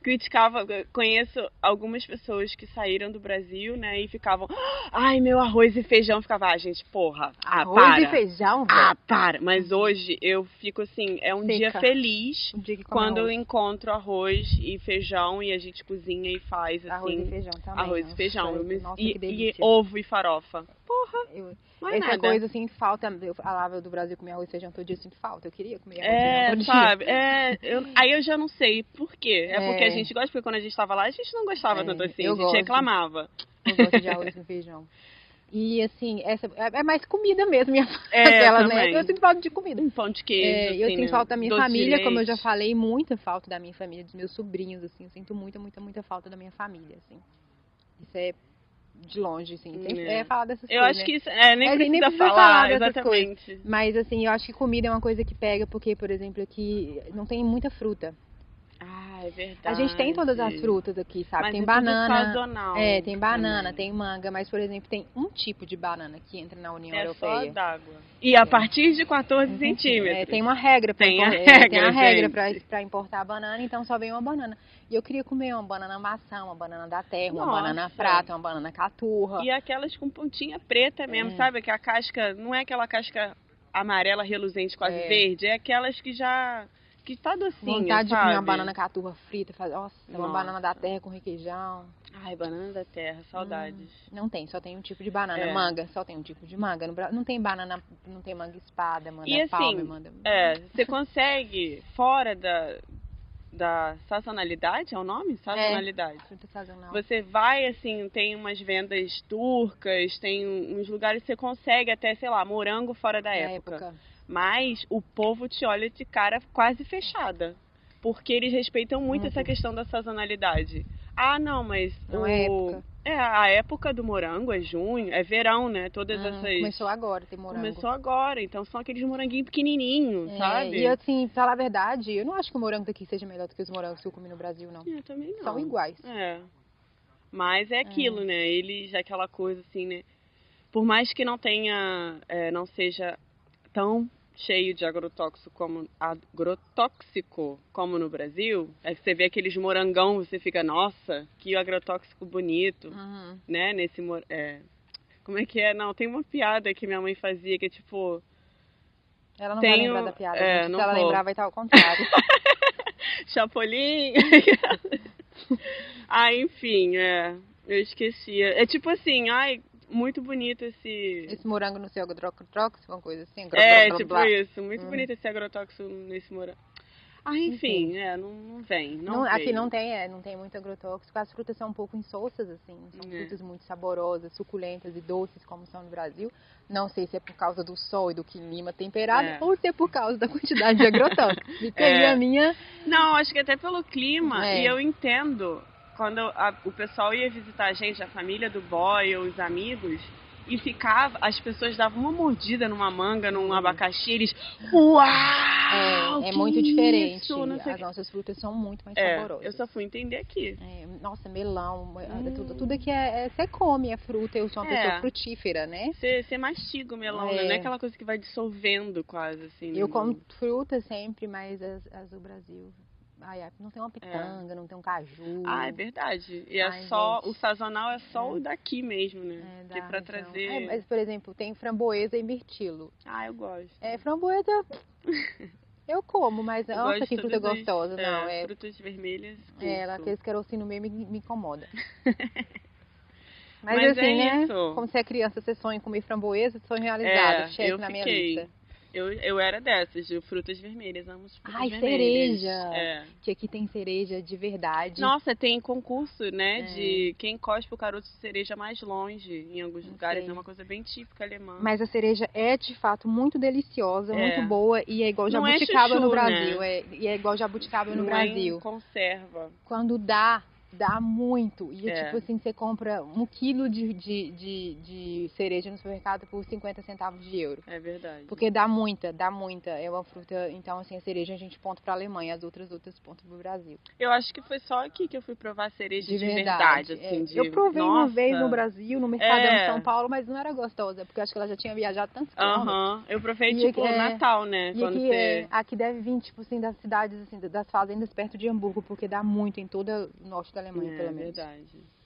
Criticava, conheço algumas pessoas que saíram do Brasil, né, e ficavam, ai, meu arroz e feijão. Ficava, ah, gente, porra, ah, Arroz para. e feijão, velho. Ah, para. Mas hoje eu fico assim, é um dia Seca. feliz Um dia quando eu arroz. encontro arroz e feijão e a gente cozinha e faz assim. Arroz e feijão também. arroz e feijão. Eu Nossa, e, e ovo e farofa. Eu- Não é essa nada. coisa assim, falta. Eu falava do Brasil comer arroz e feijão todo dia, eu sinto falta. Eu queria comer arroz e É, feijão todo dia. sabe? É, eu- aí eu já não sei por quê. É, É. porque a gente gosta, porque quando a gente tava lá, a gente não gostava É, tanto assim. eu a gente gosto. reclamava. Eu gosto de arroz com feijão. E assim, essa é é mais comida mesmo, minha É, aquelas, né? Eu sinto falta de comida. Um pão de queijo. É, eu assim, sinto né? falta da minha Doce família, como eu já falei, muita falta da minha família, dos meus sobrinhos, assim. Eu sinto muita, muita, muita falta da minha família, assim. Isso é de longe, assim. Sempre É. é, falar dessas Eu coisas. acho né? que isso, é, nem É, precisa nem precisa falar, falar dessas exatamente. Mas assim, eu acho que comida é uma coisa que pega, porque, por exemplo, aqui não tem muita fruta. Ah, é verdade. A gente tem todas as frutas aqui, sabe? Mas tem é tudo banana. sazonal É, tem banana, também. tem manga, mas, por exemplo, tem um tipo de banana que entra na União É só Europeia. d'água. E a partir de 14 centímetros. É, tem uma regra pra Tem a impor- é, tem regra, a regra pra importar a banana, então só vem uma banana. E eu queria comer uma banana maçã, uma banana da terra, uma Nossa. banana prata, uma banana caturra. E aquelas com pontinha preta mesmo, É. sabe? Que a casca não é aquela casca amarela reluzente, quase É. verde, é aquelas que já. Que tá docinha. Vontade de sabe? comer uma banana caturra frita, faz, nossa, uma Nossa. banana da terra com requeijão. Ai, banana da terra, saudades. Não tem, só tem um tipo de banana. É. Manga, só tem um tipo de manga. Não tem banana, não tem manga espada, manga E assim, palma, manga... É, você consegue, fora da, da sazonalidade, é o nome? Sazonalidade. Fruta sazonal. Você vai, assim, tem umas vendas turcas, tem uns lugares que você consegue até, sei lá, morango fora da Na época. Mas o povo te olha de cara quase fechada. Porque eles respeitam muito Uhum. essa questão da sazonalidade. Ah, não, mas. Não o... é época. É, a época do morango é junho, é verão, né? Todas Hum, essas. Começou agora, tem morango. Começou agora, então são aqueles moranguinhos pequenininhos, É, sabe? E assim, falar a verdade, eu não acho que o morango daqui seja melhor do que os morangos que eu comi no Brasil, não. Eu também não. São iguais. É. Mas é aquilo, né? Eles, aquela coisa assim, né? Por mais que não tenha, é, não seja tão cheio de agrotóxico como, agrotóxico como no Brasil, é que você vê aqueles morangão, você fica, nossa, que agrotóxico bonito, Uhum. né? Nesse, é, como é que é? Não, tem uma piada que minha mãe fazia que é tipo, Ela não vai lembrar da piada. é, gente. Se ela vou. lembrar, vai estar ao contrário. Chapolin. ah, enfim, é. Eu esqueci. É tipo assim, ai, muito bonito esse. Esse morango no seu agrotóxico, uma coisa assim. É, blá, tipo blá. isso. Muito Hum. bonito esse agrotóxico nesse morango. Ah, enfim, é, não, não vem. Não, Não, aqui veio. não tem, é, não tem muito agrotóxico. As frutas são um pouco insossas, assim. São É. frutas muito saborosas, suculentas e doces, como são no Brasil. Não sei se é por causa do sol e do clima temperado É. ou se é por causa da quantidade de agrotóxico. Fica aí É. a minha... Não, acho que até pelo clima. É. E eu entendo quando a- o pessoal ia visitar a gente, a família do boy ou os amigos, e ficava, as pessoas davam uma mordida numa manga, num abacaxi, eles. Uau! É, é que muito diferente. isso? As quê. nossas frutas são muito mais É, saborosas. eu só fui entender aqui. É, nossa, melão, Hum. tudo, tudo aqui é, é- você come a fruta. Eu sou uma É. pessoa frutífera, né? Você, você mastiga o melão, né? É. Não é aquela coisa que vai dissolvendo quase, assim. Eu como fruta sempre, mas as, as do Brasil. Ai, não tem uma pitanga, não tem um caju. Ah, é verdade. E é Ai, só, gente. o sazonal é só É. o daqui mesmo, né? É, que é pra região. trazer. É, mas, por exemplo, tem framboesa e mirtilo. Ah, eu gosto. É, framboesa eu como, mas Eu nossa, que fruta todas as- gostosa. não, é, Frutas vermelhas. é ela, curto. aqueles meio me, me incomoda. Mas, Mas assim, é né? isso. Como você é criança, você sonha em comer framboesa, sonho realizado. É, cheque eu na minha fiquei. lista. Eu, eu era dessas, de frutas vermelhas, amo as frutas Ai, vermelhas. cereja. É. Que aqui tem cereja de verdade. Nossa, tem concurso, né, É. de quem cospe o caroço de cereja mais longe, em alguns Não lugares, sei. é uma coisa bem típica alemã. Mas a cereja é de fato muito deliciosa, É. muito boa e é igual é jabuticaba no chuchu, Brasil. né? É, e é igual jabuticaba no Não é Brasil. conserva. Quando dá, dá muito. E É. tipo assim, você compra um quilo de, de, de, de cereja no supermercado por 50 centavos de euro. É verdade. Porque dá muita, dá muita. É uma fruta, então assim, a cereja a gente ponta pra Alemanha, as outras outras ponto pro Brasil. Eu acho que foi só aqui que eu fui provar cereja de, De verdade, verdade. assim. é. de- Eu provei uma Nossa. vez no Brasil, no Mercadão É. de São Paulo, mas não era gostosa, porque eu acho que ela já tinha viajado tantos quilômetros. Aham. Eu provei, E tipo, é- Natal, né? E quando aqui, você... é, aqui deve vir, tipo assim, das cidades, assim, das fazendas perto de Hamburgo, porque dá muito em todo o norte da Alemanha, É pelo menos. verdade.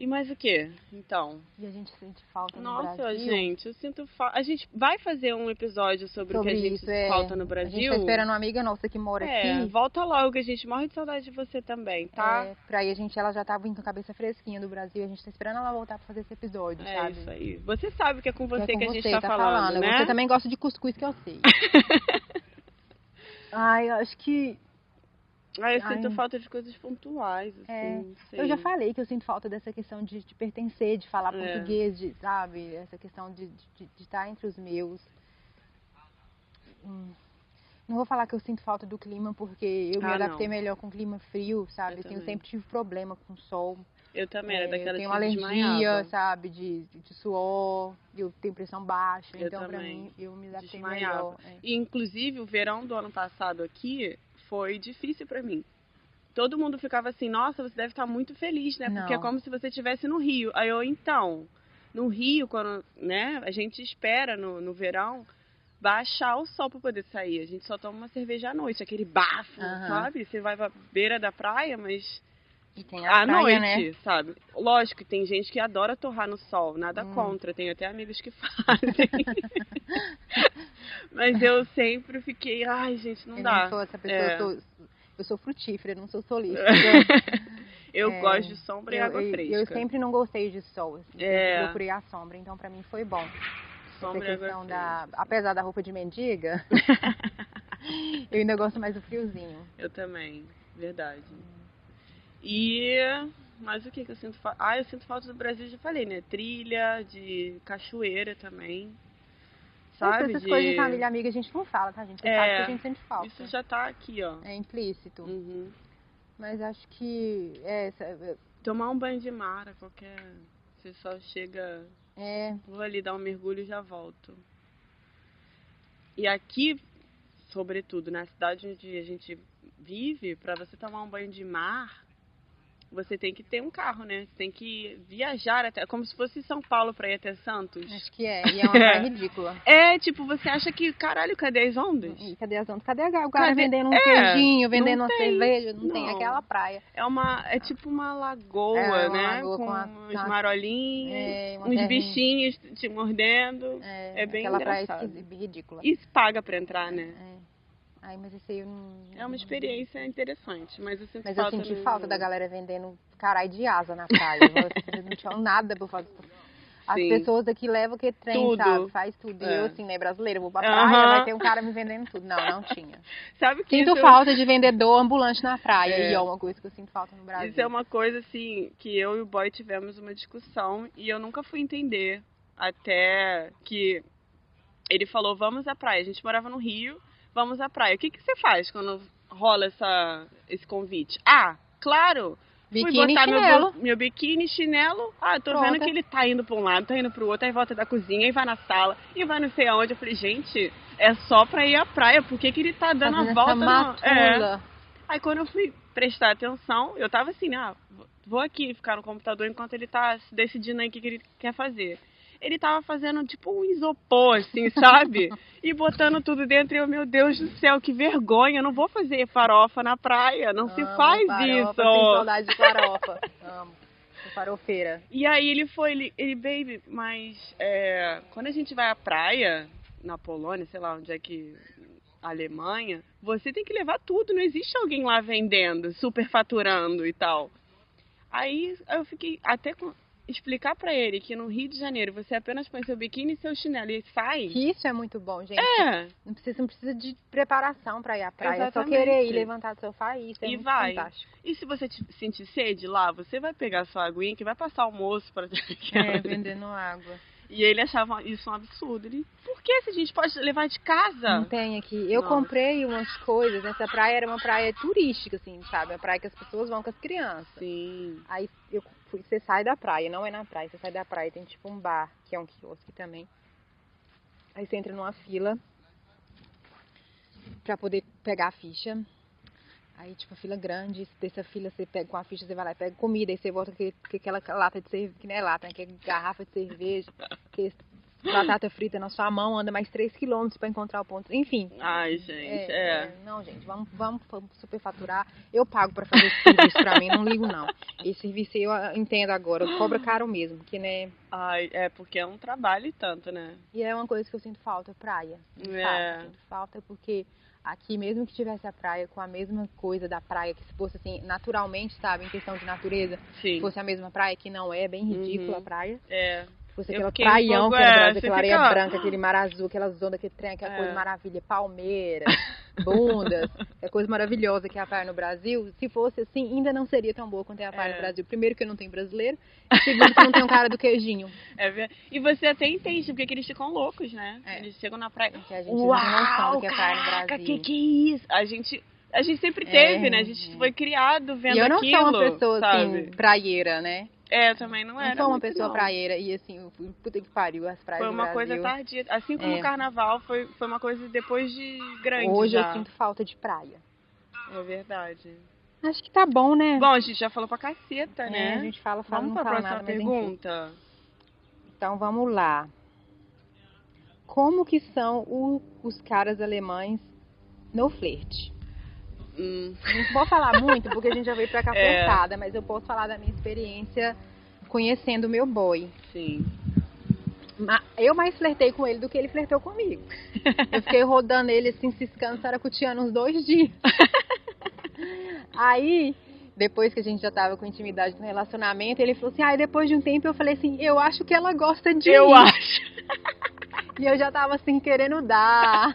E mais o que, então? E a gente sente falta no Nossa, Brasil. gente, eu sinto falta. A gente vai fazer um episódio sobre, o Sobre que a gente isso, é. falta no A Brasil. gente tá esperando uma amiga nossa que mora É, aqui. volta logo, que a gente morre de saudade de você também, tá? É, pra aí a gente, ela já tá vindo com a cabeça fresquinha do Brasil, a gente tá esperando ela voltar pra fazer esse episódio, É, sabe? isso aí. Você sabe que é com Que é você com que a gente você, tá, falando, né? Você também gosta de cuscuz, que eu sei. Ai, eu acho que Ah, eu Ai. sinto falta de coisas pontuais, assim, É, não sei. Eu já falei que eu sinto falta dessa questão de, de pertencer, de falar É. português, de, sabe? Essa questão de estar de, de estar entre os meus. Hum. Não vou falar que eu sinto falta do clima, porque eu me Ah, adaptei não. melhor com clima frio, sabe? Eu Assim, eu sempre tive problema com sol. Eu também, era É, daquela eu tenho alergia, sabe? De, de, suor, eu tenho pressão baixa. Eu então, pra também. mim, eu me adaptei Desmaiava. melhor. é. E, inclusive, o verão do ano passado aqui foi difícil pra mim. Todo mundo ficava assim, nossa, você deve estar muito feliz, né? Porque é Não. como se você estivesse no Rio. Aí eu, então, no Rio, quando, né, a gente espera no, no verão baixar o sol pra poder sair. A gente só toma uma cerveja à noite, aquele bafo, sabe? Você vai pra beira da praia, mas E tem a à praia, noite, né? sabe? Lógico tem gente que adora torrar no sol, nada Hum. contra, tenho até amigos que fazem. Mas eu sempre fiquei, ai gente, não eu dá. não sou essa pessoa, É. eu, sou, eu sou frutífera, não sou solista. Eu É, gosto de sombra e eu, água eu- fresca. eu sempre não gostei de sol, assim, É. eu procurei a sombra, então pra mim foi bom. sombra Essa e água questão da, apesar da roupa de mendiga, eu ainda gosto mais do friozinho. Eu também, verdade. E mas o que que eu sinto falta? Ah, eu sinto falta do Brasil, já falei, né? Trilha, de cachoeira também. Sabe? Essas de... coisas de família amiga a gente não fala, tá, gente? Você É, sabe que a gente sente falta. Isso já tá aqui, ó. É implícito. Uhum. Mas acho que é, essa- Tomar um banho de mar, qualquer. Você só chega. é, Vou ali dar um mergulho e já volto. E aqui, sobretudo, na cidade onde a gente vive, pra você tomar um banho de mar, você tem que ter um carro, né? Você tem que viajar até. Como se fosse São Paulo pra ir até Santos. acho que é. E é uma praia ridícula. É, tipo, você acha que, caralho, cadê as ondas? E cadê as ondas? Cadê a- o cara Cadê- vendendo um É, queijinho, vendendo uma tem, cerveja? Não, tem não. aquela praia. É uma. É tipo uma lagoa, É, uma né? lagoa com com a- uns marolinhos, É, uma uns terrinha. bichinhos te mordendo. É, é bem aquela praia engraçado. esquisita, ridícula. E se paga pra entrar, né? É. Ai, mas isso aí eu não. É uma experiência interessante, mas eu sinto Mas eu falta senti no- falta da galera vendendo caralho de asa na praia. Vocês não tinham nada pra fazer. As Sim. pessoas daqui levam que trem, Tudo. sabe? Faz tudo. E É. eu, assim, né, brasileira, vou pra praia, vai ter um cara me vendendo tudo. Não, não tinha. Sabe que Sinto isso, falta de vendedor ambulante na praia. É. E é uma coisa que eu sinto falta no Brasil. isso é uma coisa assim que eu e o boy tivemos uma discussão e eu nunca fui entender até que ele falou vamos à praia. A gente morava no Rio, vamos à praia. O que que você faz quando rola essa esse convite? Ah, claro. Fui Biquíni e botar meu, chinelo. meu biquíni e chinelo. Ah, tô vendo Pronto. que ele tá indo pra um lado, tá indo pro outro, aí volta da cozinha, aí vai na sala, e vai não sei aonde. Eu falei, gente, é só pra ir à praia, por que, que ele tá dando Fazendo a volta? no- É. Aí quando eu fui prestar atenção, eu tava assim, ah, vou aqui ficar no computador enquanto ele tá decidindo aí o que, que ele quer fazer. Ele tava fazendo tipo um isopor, assim, sabe? e botando tudo dentro e eu, meu Deus do céu, que vergonha, eu não vou fazer farofa na praia, não se Amo faz farofa, isso. Tenho saudade de farofa. Amo. Farofeira. E aí ele foi, ele, ele baby, mas é, quando a gente vai à praia, na Polônia, sei lá onde é que. Alemanha, você tem que levar tudo, não existe alguém lá vendendo, superfaturando e tal. Aí eu fiquei até com, explicar pra ele que no Rio de Janeiro você apenas põe seu biquíni e seu chinelo e sai. Que isso é muito bom, gente. É, Não precisa, não precisa de preparação pra ir à praia. É só Exatamente. querer ir levantar do sofá e isso é E vai. fantástico. e se você sentir sede lá, você vai pegar sua aguinha que vai passar almoço pra É, vendendo água. E ele achava isso um absurdo. Ele, por que se a gente pode levar de casa? Não tem aqui. Eu Nossa. comprei umas coisas. Essa praia era uma praia turística, assim, sabe? Uma praia que as pessoas vão com as crianças. Sim. Aí eu fui, você sai da praia, não é na praia, você sai da praia, tem tipo um bar, que é um quiosque também. Aí você entra numa fila pra poder pegar a ficha. Aí, tipo, a fila grande, dessa fila você pega com a ficha, você vai lá e pega comida, aí você volta com, aquela lata de cerveja, que não é lata, né? que é garrafa de cerveja, que batata frita na sua mão, anda mais 3 quilômetros pra encontrar o ponto. Enfim, Ai, gente, é. não, gente, vamos, vamos superfaturar. Eu pago pra fazer esse serviço pra mim, não ligo não. Esse serviço eu entendo agora, cobra caro mesmo, que né. Ai, é porque é um trabalho e tanto, né? E é uma coisa que eu sinto falta, praia. De É. fato, sinto falta porque aqui mesmo que tivesse a praia com a mesma coisa da praia, que se fosse assim, naturalmente, sabe, em questão de natureza, Sim. se fosse a mesma praia, que não é, bem ridícula Uhum. a praia. É. Se fosse aquela um praião pouco, era é, aquela areia fica- branca, aquele mar azul, aquelas ondas, aquele trem, aquela É. coisa maravilha, palmeiras, bundas, é coisa maravilhosa que é a praia no Brasil. Se fosse assim, ainda não seria tão boa quanto é a praia É. no Brasil. Primeiro que eu não tenho brasileiro, e segundo que não tem um cara do queijinho. É E você até entende, porque que eles ficam loucos, né? É. Eles chegam na praia. Que a gente não tem noção do que é praia no Brasil. que que é isso? A gente, a gente sempre É, teve, né? A gente é. foi criado vendo E eu não aquilo, sou uma pessoa sabe? assim, praieira, né? É, eu também não Não, era sou uma pessoa não. praieira. E assim, puta que pariu, as praias Foi uma coisa tardia. Assim como É. o carnaval foi, foi uma coisa depois de grande Hoje já. eu sinto falta de praia. É verdade. Acho que tá bom, né? Bom, a gente já falou pra caceta, É, né? a gente fala, fala, Vamos não pra fala próxima nada, pergunta? Então vamos lá. Como que são o- os caras alemães no flerte? Hum, Não vou falar muito porque a gente já veio pra cá É. flertada, mas eu posso falar da minha experiência conhecendo o meu boy. sim. Eu mais flertei com ele do que ele flertou comigo. Eu fiquei rodando ele assim, ciscando, saracuteando uns dois dias. Aí depois que a gente já tava com intimidade no relacionamento, ele falou assim, ah, e depois de um tempo eu falei assim, eu acho que ela gosta de Eu mim. acho. E eu já tava assim, querendo dar.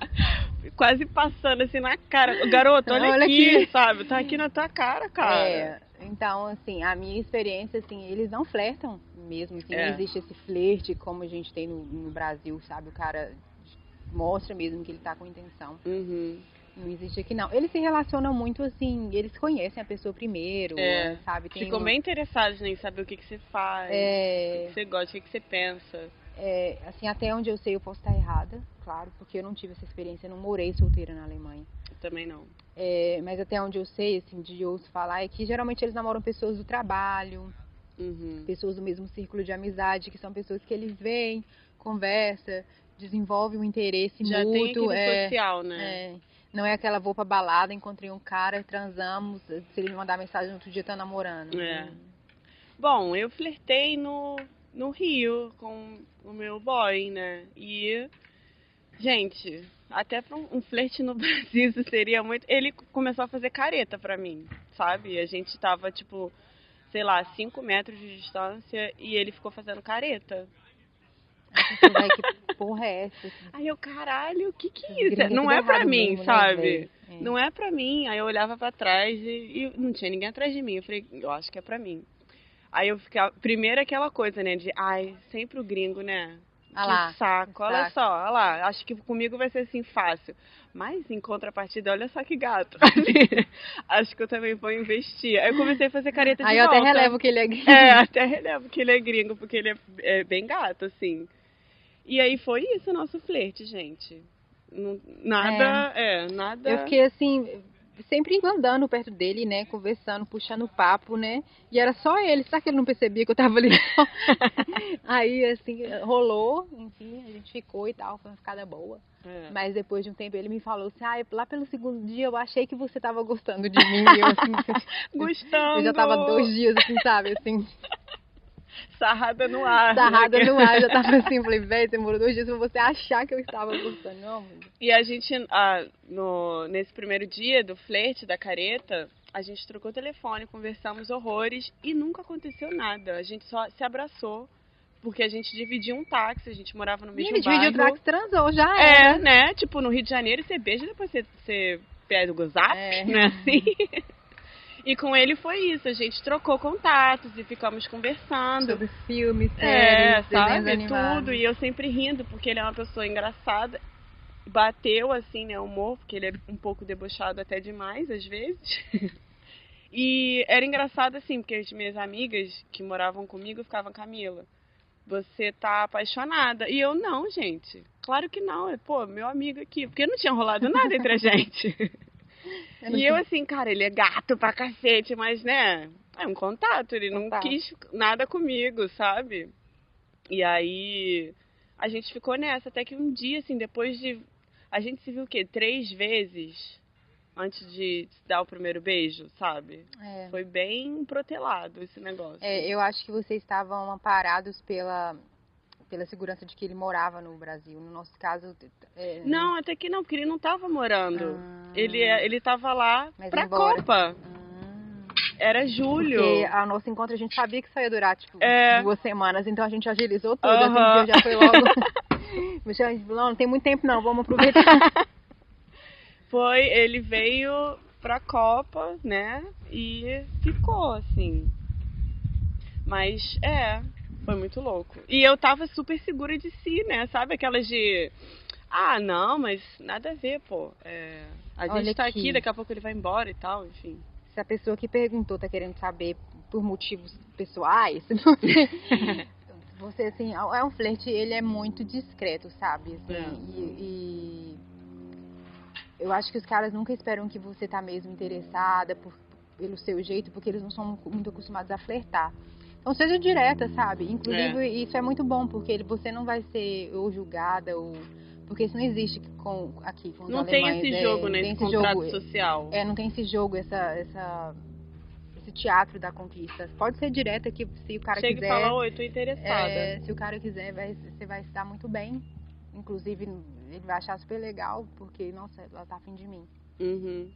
Quase passando assim na cara. Garoto, olha, Olha aqui, aqui. sabe? Tá aqui na tua cara, cara. É, então, assim, a minha experiência, assim, eles não flertam mesmo, assim, É. não existe esse flerte como a gente tem no, no Brasil, sabe? O cara mostra mesmo que ele tá com intenção. Uhum. Não existe aqui, não. Eles se relacionam muito, assim, eles conhecem a pessoa primeiro, É. sabe? Tem Ficam um- bem interessados em saber o que, que você faz, o É, que você gosta, o que, que você pensa. É, assim, até onde eu sei eu posso estar errada, claro, porque eu não tive essa experiência, eu não morei solteira na Alemanha. Eu também não. É, mas até onde eu sei, assim, de ouço falar, é que geralmente eles namoram pessoas do trabalho, Uhum. pessoas do mesmo círculo de amizade, que são pessoas que eles veem, conversa, desenvolve um interesse Já tem mútuo. aquele É, social, né? é, não é aquela vou pra balada, encontrei um cara, transamos, se ele me mandar mensagem no outro dia tá namorando. É. Bom, eu flertei no, no Rio com o meu boy, né? E, gente, até pra um, um flerte no Brasil isso seria muito. Ele começou a fazer careta pra mim, sabe? A gente tava, tipo, sei lá, 5 metros de distância e ele ficou fazendo careta. Vai, que porra é essa? Aí eu, caralho, o que que é isso? Não tudo é pra mim, mesmo, né, sabe? velho? É. Não é pra mim. Aí eu olhava pra trás e, e não tinha ninguém atrás de mim. Eu falei, eu acho que é pra mim. Aí eu ficava. Primeiro aquela coisa, né? De, ai, sempre o gringo, né? Ah que lá, saco. que Olha saco. só, olha lá. Acho que comigo vai ser assim fácil. Mas em contrapartida, olha só que gato. Acho que eu também vou investir. Aí eu comecei a fazer careta de Aí eu até volta. relevo que ele é gay. É, até relevo que ele é gringo, porque ele é, é bem gato, assim. E aí foi isso o nosso flerte, gente. Não- nada, é, nada. Eu fiquei assim, sempre andando perto dele, né? Conversando, puxando papo, né? E era só ele, será que ele não percebia que eu tava ali? Aí, assim, rolou, enfim, a gente ficou e tal, foi uma ficada boa. É. Mas depois de um tempo ele me falou assim, ah, lá pelo segundo dia eu achei que você tava gostando de mim. E eu, assim, Gostando. eu já tava dois dias, assim, sabe? Assim, Sarrada no ar. sarrada né? no ar, já tava assim, falei, velho, demorou dois dias pra você achar que eu estava gostando. Não. E a gente, ah, no, nesse primeiro dia do flerte, da careta, a gente trocou telefone, conversamos horrores e nunca aconteceu nada. A gente só se abraçou, porque a gente dividia um táxi, a gente morava no E mesmo ele dividiu o bairro. táxi, transou, já É, era. né? Tipo, no Rio de Janeiro você beija e depois você, você pede o zap, É. né? Assim. E com ele foi isso, a gente trocou contatos e ficamos conversando. Sobre filmes, É, séries, desenhos sabe? animados. Tudo. E eu sempre rindo, porque ele é uma pessoa engraçada. Bateu, assim, né, o humor, porque ele é um pouco debochado até demais, às vezes. e era engraçado, assim, porque as minhas amigas que moravam comigo ficavam, Camila, você tá apaixonada. E eu, não, gente. Claro que não. É, pô, meu amigo aqui. Porque não tinha rolado nada entre a gente. Eu não E eu assim, cara, ele é gato pra cacete, mas né, é um contato, ele não Contato. quis nada comigo, sabe? E aí a gente ficou nessa, até que um dia, assim, depois de. A gente se viu o quê? Três vezes antes de dar o primeiro beijo, sabe? É. Foi bem protelado esse negócio. É, eu acho que vocês estavam amparados pela, pela segurança de que ele morava no Brasil. No nosso caso. é, Não, até que não, porque ele não tava morando. Ah. Ele, é, ele tava lá Mas pra embora. Copa. Hum. Era julho. Porque a nosso encontro a gente sabia que só ia durar, tipo, É. duas semanas, então a gente agilizou tudo, Aham. assim, já foi logo. Não, não tem muito tempo não, vamos aproveitar. Foi, ele veio pra Copa, né? E ficou, assim. Mas, é, foi muito louco. E eu tava super segura de si, né? Sabe aquelas de. Ah, não, mas nada a ver, pô. É, a gente Olha tá aqui. aqui. daqui a pouco ele vai embora e tal, enfim. Se a pessoa que perguntou tá querendo saber por motivos pessoais, você, você assim, é um flerte, ele é muito discreto, sabe? Assim, É. e, e eu acho que os caras nunca esperam que você tá mesmo interessada por, pelo seu jeito, porque eles não são muito acostumados a flertar. Então seja direta, sabe? Inclusive isso é muito bom, porque você não vai ser ou julgada ou porque isso não existe com aqui com os Não tem alemães, esse é, jogo, né? tem Esse esse contrato jogo, social. é, não tem esse jogo, essa, essa, esse teatro da conquista. Pode ser direta que se o cara Chega quiser, e fala, oi, tô interessada. é, se o cara quiser, vai, você vai se dar muito bem. Inclusive, ele vai achar super legal, porque, nossa, ela tá afim de mim. Uhum.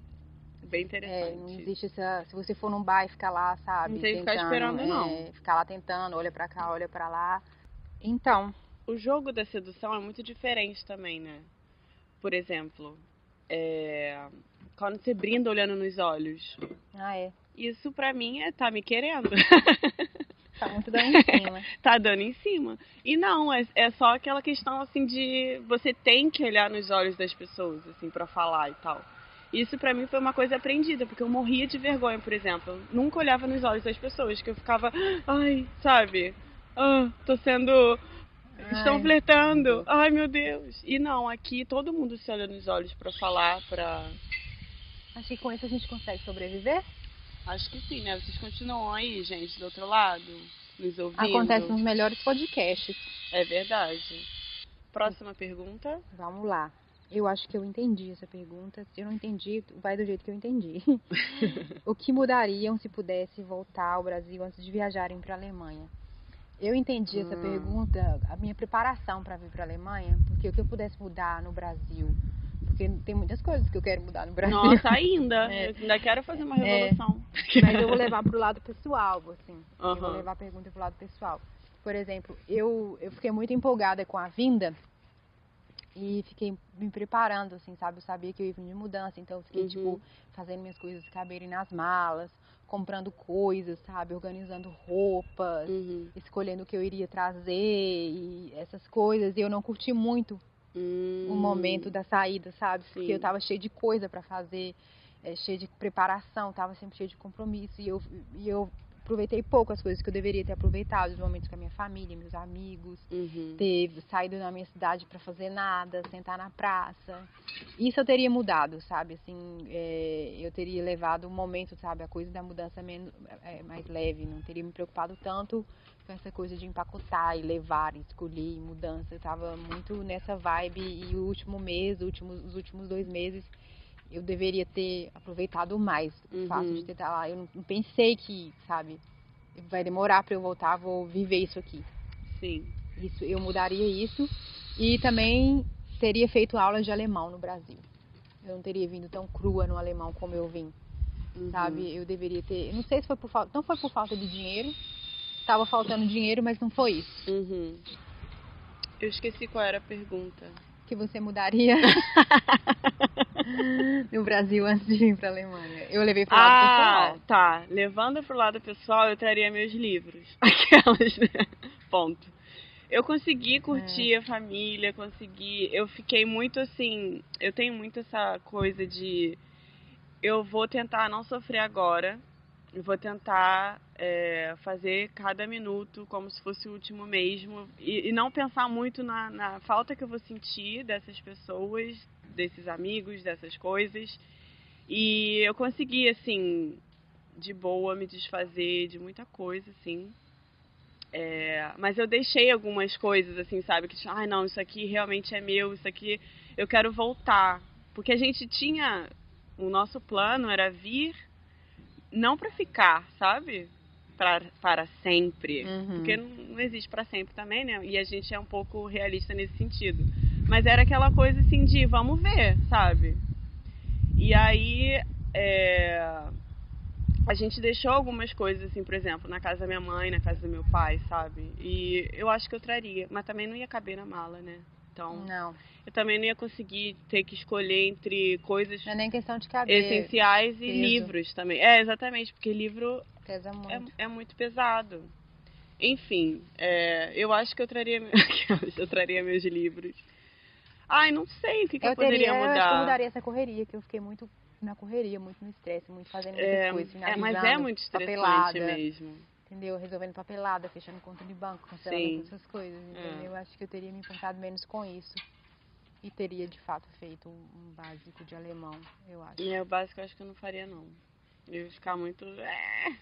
Bem É, interessante. não existe essa. Se você for num bar e ficar lá, sabe? Não tem que ficar esperando, é, não. Ficar lá tentando, olha pra cá, olha pra lá. Então, O jogo da sedução é muito diferente também, né? Por exemplo, é, quando você brinda olhando nos olhos. ah, é. Isso pra mim é tá me querendo. Tá muito dando em cima. tá dando em cima. E não, é, é só aquela questão assim de você tem que olhar nos olhos das pessoas, assim, pra falar e tal. Isso pra mim foi uma coisa aprendida, porque eu morria de vergonha, por exemplo. Eu nunca olhava nos olhos das pessoas, que eu ficava, ai, sabe? Ah, tô sendo. Estão Ai, flertando. Ai, meu Deus. E não, aqui todo mundo se olha nos olhos pra falar, pra. Acho que com isso a gente consegue sobreviver. Acho que sim, né? Vocês continuam aí, gente, do outro lado, nos ouvindo. Acontece nos melhores podcasts. É verdade. Próxima pergunta. Vamos lá. Eu acho que eu entendi essa pergunta. Se eu não entendi, vai do jeito que eu entendi. o que mudariam se pudesse voltar ao Brasil antes de viajarem para a Alemanha? Eu entendi essa Hum. pergunta, a minha preparação para vir para a Alemanha, porque o que eu pudesse mudar no Brasil, porque tem muitas coisas que eu quero mudar no Brasil. Nossa, ainda. É. Eu ainda quero fazer uma É. revolução. Mas eu vou levar pro lado pessoal, assim. Eu vou levar a pergunta pro lado pessoal. Por exemplo, eu, eu fiquei muito empolgada com a vinda e fiquei me preparando, assim, sabe? Eu sabia que eu ia vir de mudança, então eu fiquei, Uhum. tipo, fazendo minhas coisas caberem nas malas, comprando coisas, sabe? Organizando roupas, Uhum. escolhendo o que eu iria trazer e essas coisas. E eu não curti muito Hum. o momento da saída, sabe? Porque Sim. eu tava cheia de coisa pra fazer, é, cheia de preparação, tava sempre cheia de compromisso e eu, e eu aproveitei pouco as coisas que eu deveria ter aproveitado, os momentos com a minha família, meus amigos, Uhum. ter saído da minha cidade pra fazer nada, sentar na praça. Isso eu teria mudado, sabe? Assim, é, eu teria levado o momento, sabe? A coisa da mudança menos, é, mais leve, não teria me preocupado tanto com essa coisa de empacotar e levar, e escolher, mudança. Eu tava muito nessa vibe e o último mês, últimos, os últimos dois meses, eu deveria ter aproveitado mais o Uhum. fato de ter estado lá. Eu não, não pensei que, sabe, vai demorar pra eu voltar, vou viver isso aqui. Sim. Isso, eu mudaria isso e também teria feito aulas de alemão no Brasil. Eu não teria vindo tão crua no alemão como eu vim, Uhum. sabe? Eu deveria ter, não sei se foi por falta, não foi por falta de dinheiro. Tava faltando dinheiro, mas não foi isso. Uhum. Eu esqueci qual era a pergunta. Que você mudaria no Brasil antes de vir pra Alemanha. Eu levei pro lado Ah, pessoal. tá. Levando pro lado pessoal, eu traria meus livros. Aquelas, né? Ponto. Eu consegui curtir É. a família, consegui. Eu fiquei muito assim. Eu tenho muito essa coisa de. Eu vou tentar não sofrer agora. Eu vou tentar é, fazer cada minuto como se fosse o último mesmo. E, e não pensar muito na, na falta que eu vou sentir dessas pessoas, desses amigos, dessas coisas. E eu consegui, assim, de boa me desfazer de muita coisa, assim. É, mas eu deixei algumas coisas, assim, sabe? Que, ai, não, isso aqui realmente é meu, isso aqui eu quero voltar. Porque a gente tinha. O nosso plano era vir, não pra ficar, sabe? Pra, para sempre. Uhum. Porque não, não existe pra sempre também, né? E a gente é um pouco realista nesse sentido. Mas era aquela coisa assim de vamos ver, sabe? E aí é, a gente deixou algumas coisas, assim, por exemplo, na casa da minha mãe, na casa do meu pai, sabe? E eu acho que eu traria, mas também não ia caber na mala, né? Então, Não, eu também não ia conseguir ter que escolher entre coisas não é nem questão de caber. essenciais e peso. livros também. É, exatamente, porque livro Pesa muito. é, é muito pesado. Enfim, é, eu acho que eu traria, eu traria meus livros. Ai, não sei o que, que eu, eu poderia teria, eu acho que eu mudar. mudaria essa correria, que eu fiquei muito na correria, muito no estresse, muito fazendo muitas É, coisas, é, mas é finalizando, muito estressante papelada, mesmo. Entendeu? Resolvendo papelada, fechando conta de banco, cancelando essas coisas, entendeu? É. Eu acho que eu teria me importado menos com isso. E teria, de fato, feito um, básico de alemão, eu acho. E é o básico eu acho que eu não faria, não. Eu ia ficar muito. é,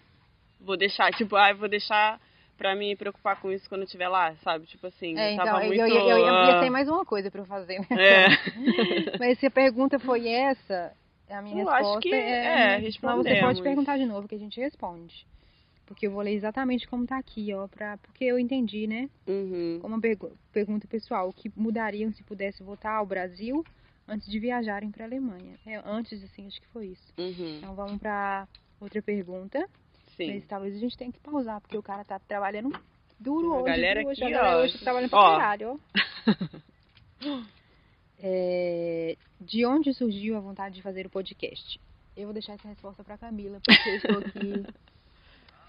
Vou deixar, tipo, ai, vou deixar pra me preocupar com isso quando eu estiver lá, sabe? Tipo assim, É, eu então, tava eu, muito. eu, eu, eu ia ah, ter mais uma coisa pra eu fazer, né? É. Mas se a pergunta foi essa, a minha Eu acho resposta que é... é, Mas você pode respondemos. perguntar de novo que a gente responde. Porque eu vou ler exatamente como tá aqui, ó, pra, porque eu entendi, né? Uhum. Como uma pergu- pergunta pessoal, o que mudariam se pudesse voltar ao Brasil antes de viajarem para a Alemanha. É, antes, assim, acho que foi isso. Uhum. Então vamos para outra pergunta. Sim. Mas talvez a gente tenha que pausar, porque o cara tá trabalhando duro A hoje. galera? Hoje aqui, a galera ó, hoje tá trabalhando pra ó. caralho, ó. É, de onde surgiu a vontade de fazer o podcast? Eu vou deixar essa resposta pra Camila, porque eu estou aqui.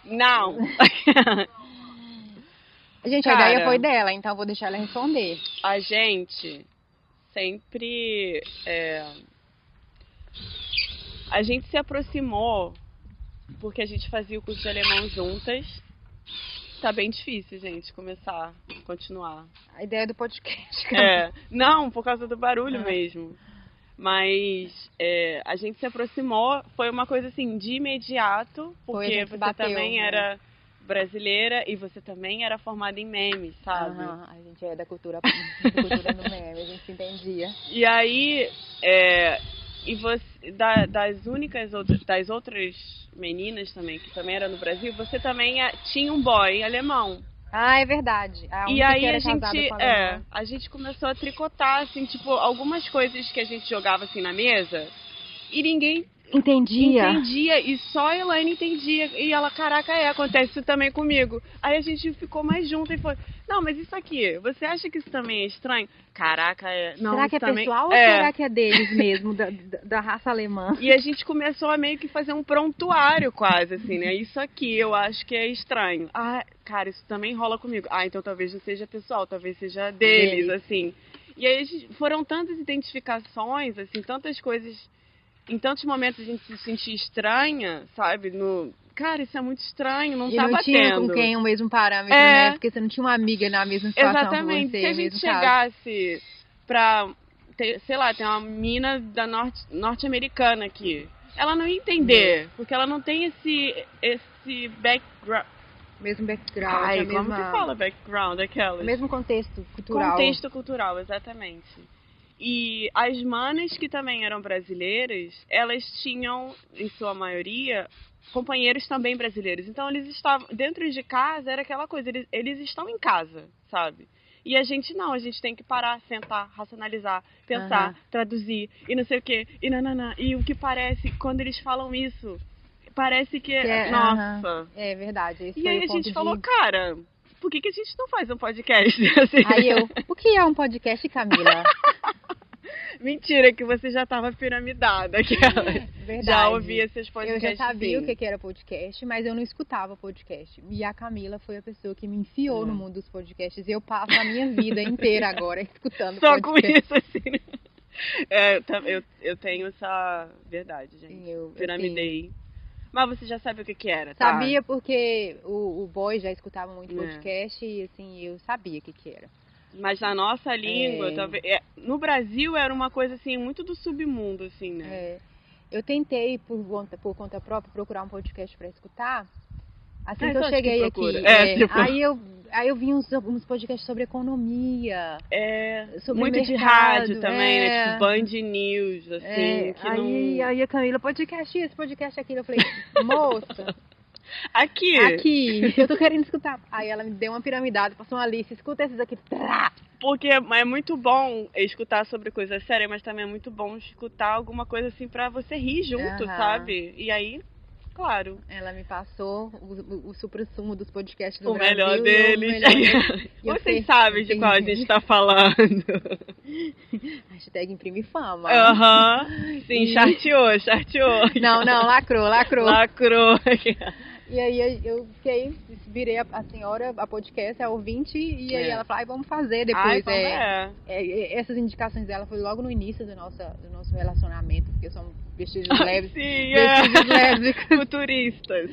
Não. Gente, a Cara. ideia foi dela, então eu vou deixar ela responder. a gente sempre. é, A gente se aproximou porque a gente fazia o curso de alemão juntas. Tá bem difícil, gente, começar, continuar. A ideia do podcast. É, não, por causa do barulho Ah. mesmo. Mas é, a gente se aproximou, foi uma coisa assim, de imediato, porque você bateu, também né? era brasileira e você também era formada em memes, sabe? Aham, a gente é da cultura, da cultura do meme, a gente se entendia. E aí, é, e você, da- das únicas outras, das outras meninas também, que também era no Brasil, você também é, tinha um boy alemão. Ah, é verdade. A e aí a gente, é, a gente começou a tricotar, assim, tipo, algumas coisas que a gente jogava assim na mesa e ninguém Entendia. entendia e só a Elaine entendia. E ela, caraca, é, acontece isso também comigo. Aí a gente ficou mais junto e foi, não, mas isso aqui, você acha que isso também é estranho? Caraca, é. Não, será que é também... pessoal ou é. será que é deles mesmo, da, da, raça alemã? E a gente começou a meio que fazer um prontuário quase, assim, né? Isso aqui eu acho que é estranho. Ah, cara, isso também rola comigo. Ah, então talvez não seja pessoal, talvez seja deles, Deles. assim. E aí foram tantas identificações, assim, tantas coisas. Em tantos momentos a gente se sentia estranha, sabe? No. Cara, isso é muito estranho, não e tá não tinha batendo. com quem o mesmo parâmetro, É. né? Porque você não tinha uma amiga na mesma situação Exatamente. você, Se a gente caso. chegasse pra, ter- sei lá, tem uma mina da norte, norte-americana aqui, ela não ia entender, porque ela não tem esse, esse background. Mesmo background, Ai, como mesma, que fala background aquelas? mesmo contexto cultural. Contexto cultural, exatamente. E as manas que também eram brasileiras, elas tinham, em sua maioria, companheiros também brasileiros. Então eles estavam dentro de casa, era aquela coisa, eles, eles estão em casa, sabe? E a gente não, a gente tem que parar, sentar, racionalizar, pensar, Aham. traduzir e não sei o quê, e nananã. E o que parece, quando eles falam isso, parece que, Que é, nossa. É verdade. E aí a gente de- falou, cara, por que, que a gente não faz um podcast? Assim, Aí eu, o que é um podcast, Camila? Mentira, que você já tava piramidada. Verdade. já ouvia seus Eu podcasts. já sabia sim. o que era podcast, mas eu não escutava podcast. E a Camila foi a pessoa que me enfiou É. no mundo dos podcasts. Eu passo a minha vida inteira agora escutando Só com podcast. isso, assim, né? É, eu, eu, eu tenho essa verdade, gente. Eu, assim, Piramidei. Mas você já sabe o que que era, tá? Sabia porque o, o boy já escutava muito É. podcast e assim, eu sabia o que que era. Mas na nossa língua, É. talvez... é, no Brasil era uma coisa, assim, muito do submundo, assim, né? É, eu tentei, por conta, por conta própria, procurar um podcast pra escutar. Assim É, que eu cheguei que aqui, é, É, tipo- aí, eu, aí eu vi uns, uns podcasts sobre economia. É, Sobre muito de mercado, rádio também, né? é. Tipo Band News, assim, É, que aí, não... aí a Camila, podcast isso, podcast aquilo. Eu falei, moça, Aqui, aqui, eu tô querendo escutar. Aí ela me deu uma piramidada, passou uma lista, escuta esses aqui. Porque é muito bom escutar sobre coisa séria, mas também é muito bom escutar alguma coisa assim pra você rir junto, Aham. sabe? E aí, claro, Ela me passou o, o, o supra-sumo dos podcasts do o Brasil. melhor o melhor deles. Vocês sabem de qual a gente tá falando. Hashtag imprime fama. Aham. Sim, E- charteou, charteou. Não, não, lacrou, lacrou. Lacrou. E aí eu- fiquei, virei a, a senhora, a podcast, a ouvinte, e aí É. ela falou, ai, vamos fazer Ai, depois. como é, é. é, é, essas indicações dela foi logo no início do nosso, do nosso relacionamento, porque somos vestidos leves. Sim, Vestidos é. leves. Futuristas.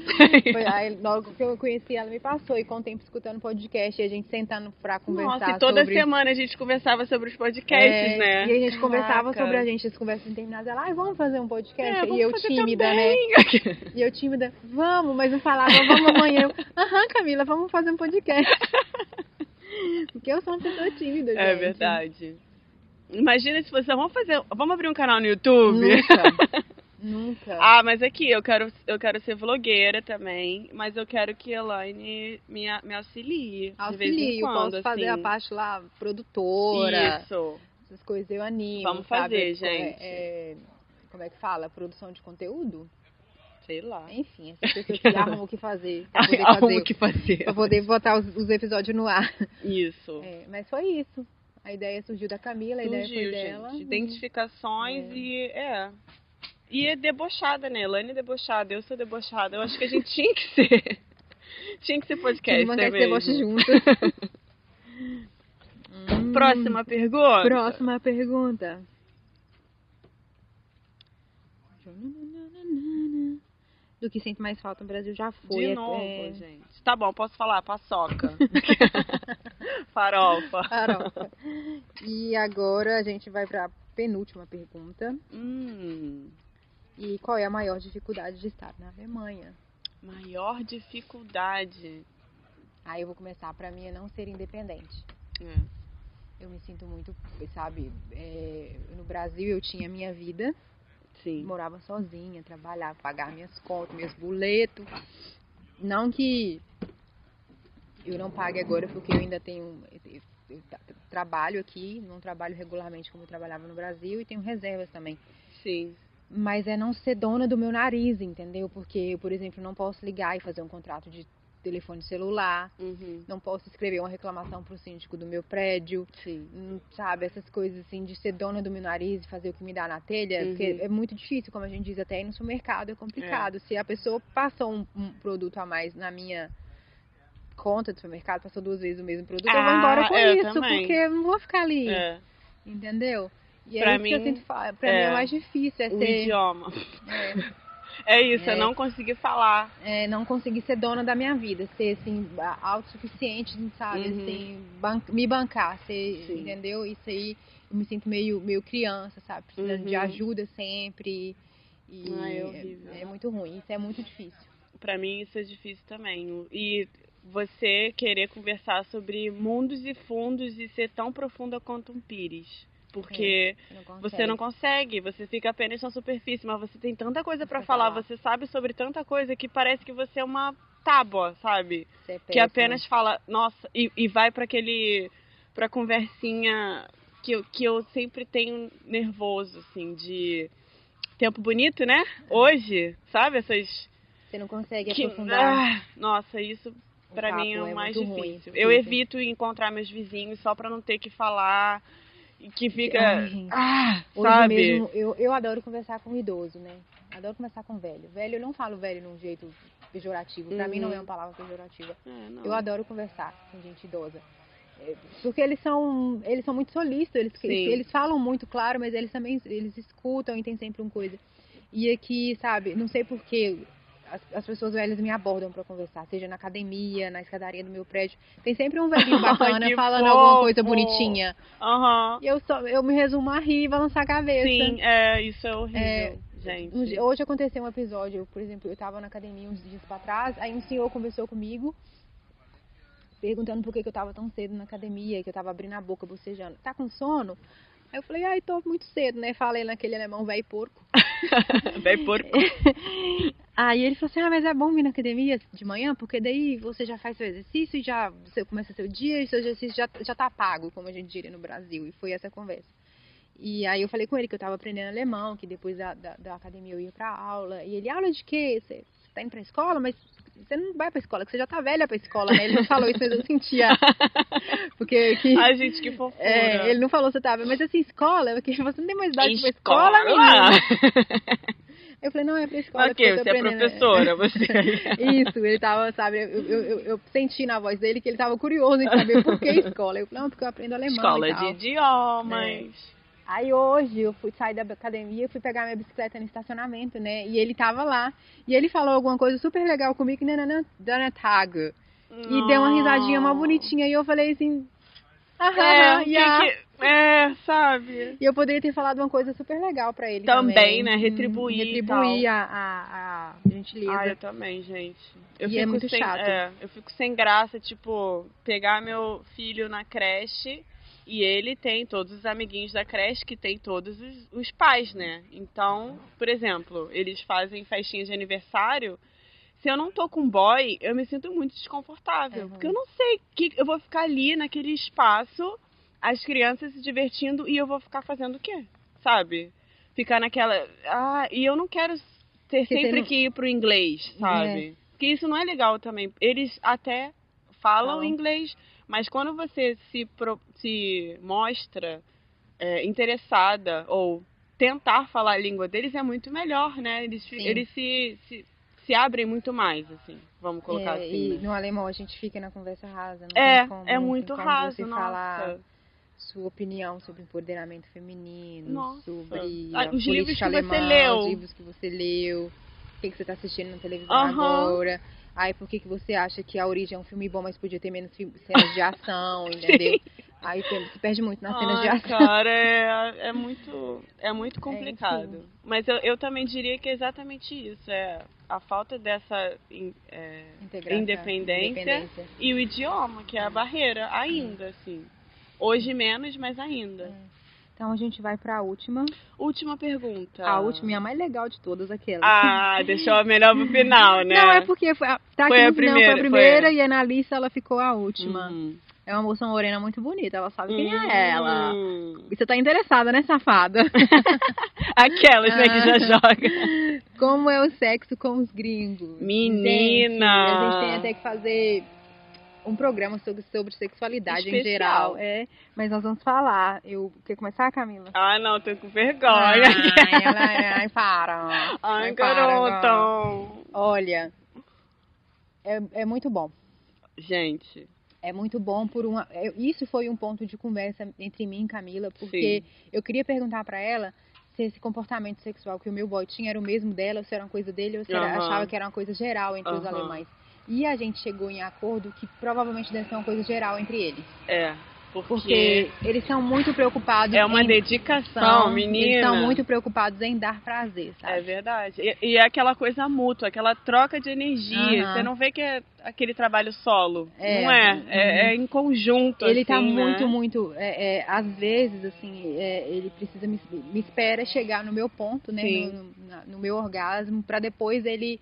Foi, aí, logo que eu conheci ela, me passou. E com o tempo escutando podcast, e a gente sentando pra conversar Nossa, e toda sobre... semana a gente conversava sobre os podcasts, É, né? E a gente conversava Caraca. sobre a gente, as conversas interminadas. Ela, ai, vamos fazer um podcast? É, e eu tímida, também. né? E eu tímida, vamos, mas não falava, vamos amanhã. Aham, Camila, vamos fazer um podcast. Porque eu sou uma pessoa tímida, gente. É verdade. Imagina se você. Vamos fazer. Vamos abrir um canal no YouTube? Nunca. Nunca. Ah, mas aqui, eu quero, eu quero ser vlogueira também, mas eu quero que a Elaine me, me auxilie. Auxilio, quando, posso fazer assim. a parte lá, produtora. Isso. essas coisas eu animo. Vamos fazer, É, gente. é, como é que fala? Produção de conteúdo? Sei lá. Enfim, essas pessoas que arrumam o que fazer. Pra poder, Arruma fazer, o que fazer. pra poder botar os, os episódios no ar. Isso. É, mas foi isso. A ideia surgiu da Camila, a ideia Surgiu, foi dela. gente. Identificações É. e. É. E é debochada, né? Elaine é debochada, eu sou debochada. Eu acho que a gente tinha que ser. tinha que ser podcast, Vamos é manter esse deboche mesmo. junto. Hum, Próxima pergunta. Próxima pergunta. Do que sinto mais falta no Brasil já foi. De é- novo, é, gente. Tá bom, posso falar? Paçoca. Farofa. farofa. E agora a gente vai pra penúltima pergunta. Hum, E qual é a maior dificuldade de estar na Alemanha? maior dificuldade. Aí eu vou começar. Pra mim é não ser independente. É. Eu me sinto muito, sabe, é, no Brasil eu tinha minha vida, Sim. morava sozinha, trabalhava, pagava minhas contas, meus boletos. Não que eu não pague agora, porque eu ainda tenho. Eu, eu tra- trabalho aqui, não trabalho regularmente como eu trabalhava no Brasil e tenho reservas também. Sim. Mas é não ser dona do meu nariz, entendeu? Porque eu, por exemplo, não posso ligar e fazer um contrato de telefone celular, Uhum. não posso escrever uma reclamação pro síndico do meu prédio. Sim. Hum, sabe, essas coisas assim de ser dona do meu nariz e fazer o que me dá na telha, Uhum. porque é muito difícil, como a gente diz até aí no supermercado, é complicado. Se a pessoa passou um, um produto a mais na minha conta do supermercado, passou duas vezes o mesmo produto, eu vou Ah, embora com eu isso, também. porque eu não vou ficar ali, É. entendeu? E Pra é isso que eu mim, sinto pra é. mim é mais difícil, é O ser idioma. é, É isso, é É. não conseguir falar. é, não conseguir ser dona da minha vida, ser assim, autossuficiente, sabe, Uhum. assim, ban- me bancar, ser, Sim. entendeu? Isso aí eu me sinto meio, meio criança, sabe? Precisando de Uhum. ajuda sempre. E Ah, é horrível. é muito ruim, isso é muito difícil. Pra mim isso é difícil também. E você querer conversar sobre mundos e fundos e ser tão profunda quanto um pires. Porque Você não consegue. você não consegue, você fica apenas na superfície, mas você tem tanta coisa pra Pra falar, falar. você sabe sobre tanta coisa que parece que você é uma tábua, sabe? É que apenas fala, nossa, e, e vai pra aquele. pra conversinha que eu, que eu sempre tenho nervoso, assim, de. Tempo bonito, né? Hoje, sabe? Essas. Você não consegue que- aprofundar. Ah, nossa, isso papo, mim é o mais muito ruim, difícil. Eu difícil. evito encontrar meus vizinhos só pra não ter que falar. E que fica. Ai, ah, sabe? mesmo, eu, eu adoro conversar com idoso, né? Adoro conversar com velho. Velho, eu não falo velho num jeito pejorativo. Pra mim não é Uhum. uma palavra pejorativa. É. Eu adoro conversar com gente idosa. É, Porque eles são, eles são muito solistas, eles, Sim. eles falam muito claro, mas eles também eles escutam e tem sempre uma coisa. E aqui, sabe, não sei porquê, as, as pessoas velhas me abordam pra conversar, seja na academia, na escadaria do meu prédio. Tem sempre um velhinho bacana falando alguma coisa fofo. bonitinha. Aham. E eu, só, eu me resumo a rir e balançar a cabeça. Sim, é, isso é horrível, É, gente. Hoje aconteceu um episódio, eu, por exemplo, eu tava na academia uns dias pra trás, aí um senhor conversou comigo, perguntando por que, que eu tava tão cedo na academia, que eu tava abrindo a boca, bocejando. Tá com sono? Aí eu falei, ai, tô muito cedo, né? Falei naquele alemão velho porco. Bem porco. Aí ele falou assim, ah, mas é bom vir na academia de manhã, porque daí você já faz seu exercício e já você começa seu dia e seu exercício já, já tá pago, como a gente diria no Brasil. E foi essa conversa. E aí eu falei com ele que eu tava aprendendo alemão, que depois da, da, da academia eu ia pra aula. E ele, aula de quê? Você, você tá indo pra escola? Mas você não vai pra escola, que você já tá velha pra escola, né? Ele não falou isso, mas eu sentia. Porque que... Ai, gente, que fofura. É, ele não falou você tava, mas assim, escola, porque você não tem mais idade pra Escola. escola, menina. Eu falei, não, é pra escola. Ok, você é aprendendo. professora, você. Isso, ele tava, sabe, eu, eu, eu, senti na voz dele que ele tava curioso em saber por que escola. Eu falei, não, porque eu aprendo alemão Escola e de idiomas. Aí hoje eu fui sair da academia e fui pegar minha bicicleta no estacionamento, né? E ele tava lá. E ele falou alguma coisa super legal comigo, né, Dona Tag. E deu uma risadinha mó bonitinha. E eu falei assim, aham, É, que yeah. que- é, sabe? E eu poderia ter falado uma coisa super legal pra ele Também, também. né? Hum, Retribuir e Retribuir a, a, a gentileza. Ah, eu também, gente. Eu E fico é muito sem, chato. é, eu fico sem graça, tipo, pegar meu filho na creche e ele tem todos os amiguinhos da creche que tem todos os, os pais, né? Então, por exemplo, eles fazem festinha de aniversário. Se eu não tô com boy, eu me sinto muito desconfortável. Uhum. Porque eu não sei que eu vou ficar ali naquele espaço as crianças se divertindo e eu vou ficar fazendo o quê? Sabe? Ficar naquela. Ah, e eu não quero ter sempre não- que ir pro inglês, sabe? Porque isso não é legal também. Eles até falam Falam. inglês, mas quando você se, pro- se mostra é, interessada ou tentar falar a língua deles é muito melhor, né? Eles, Sim. eles se, se, se abrem muito mais, assim. Vamos colocar É, assim. e né? no alemão a gente fica na conversa rasa. Não É, tem como, é muito como raso, você nossa. falar sua opinião sobre empoderamento feminino, Nossa. sobre Ah, os livros que você alemã, leu. os livros que você leu, o que, que você está assistindo na televisão Aham. agora. Aí por que, que você acha que a origem é um filme bom, mas podia ter menos cenas de ação, entendeu? Aí se perde muito nas cenas de ação. cara, é, é muito, é muito complicado. enfim. Mas eu, eu também diria que é exatamente isso. É a falta dessa in- é, independência. independência. e o idioma, que é a barreira, ainda, assim. Hoje menos, mas ainda. Então a gente vai para a última. Última pergunta. A última e a mais legal de todas, aquela. Ah, deixou a melhor pro final, né? Não, é porque foi tá Foi aqui a no final, primeira, foi a primeira foi. e a Analissa ela ficou a última. Uhum. É uma moça morena muito bonita, ela sabe quem é ela. E você tá interessada, né, safada? Aquelas, né, que já Ah. joga. Como é o sexo com os gringos? Menina! Gente, a gente tem até que fazer um programa sobre, sobre sexualidade em Especial. geral. É, mas nós vamos falar. Eu quer começar, Camila? Ah, não, tô com Ai, vergonha. ela- ai, para. Ai, para, garota. Olha, é, é muito bom. Gente, É muito bom por uma. é- Isso foi um ponto de conversa entre mim e Camila, porque eu queria perguntar pra ela se esse comportamento sexual que o meu boy tinha era o mesmo dela, ou se era uma coisa dele, ou se era- Aham. achava que era uma coisa geral entre os Aham. alemães. E a gente chegou em acordo que provavelmente deve ser uma coisa geral entre eles. é. Porque, Porque eles são muito preocupados é uma em dedicação, são- menina. Eles são muito preocupados em dar prazer, É sabe? verdade. E, e é aquela coisa mútua, aquela troca de energia. Aham. Você não vê que é aquele trabalho solo. É. Não é. É, é em conjunto. Ele tá assim, né? muito, muito. É, é, às vezes, assim, é, ele precisa me, me espera chegar no meu ponto, né? No, na- no meu orgasmo, pra depois ele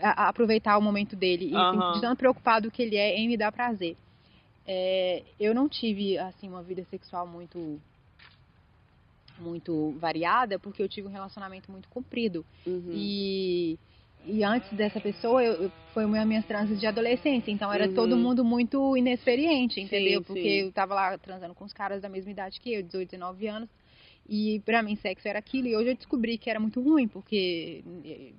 a- a- aproveitar o momento dele. E Aham. de tão preocupado que ele é em me dar prazer. É, eu não tive, assim, uma vida sexual muito muito variada, porque eu tive um relacionamento muito comprido. Uhum. E, e antes dessa pessoa, eu, eu- foi uma minhas transes de adolescência. Então era Uhum. todo mundo muito inexperiente, entendeu? Sim, Porque sim. eu tava lá transando com os caras da mesma idade que eu, 18, 19 anos. E pra mim sexo era aquilo. E hoje eu descobri que era muito ruim, porque eh,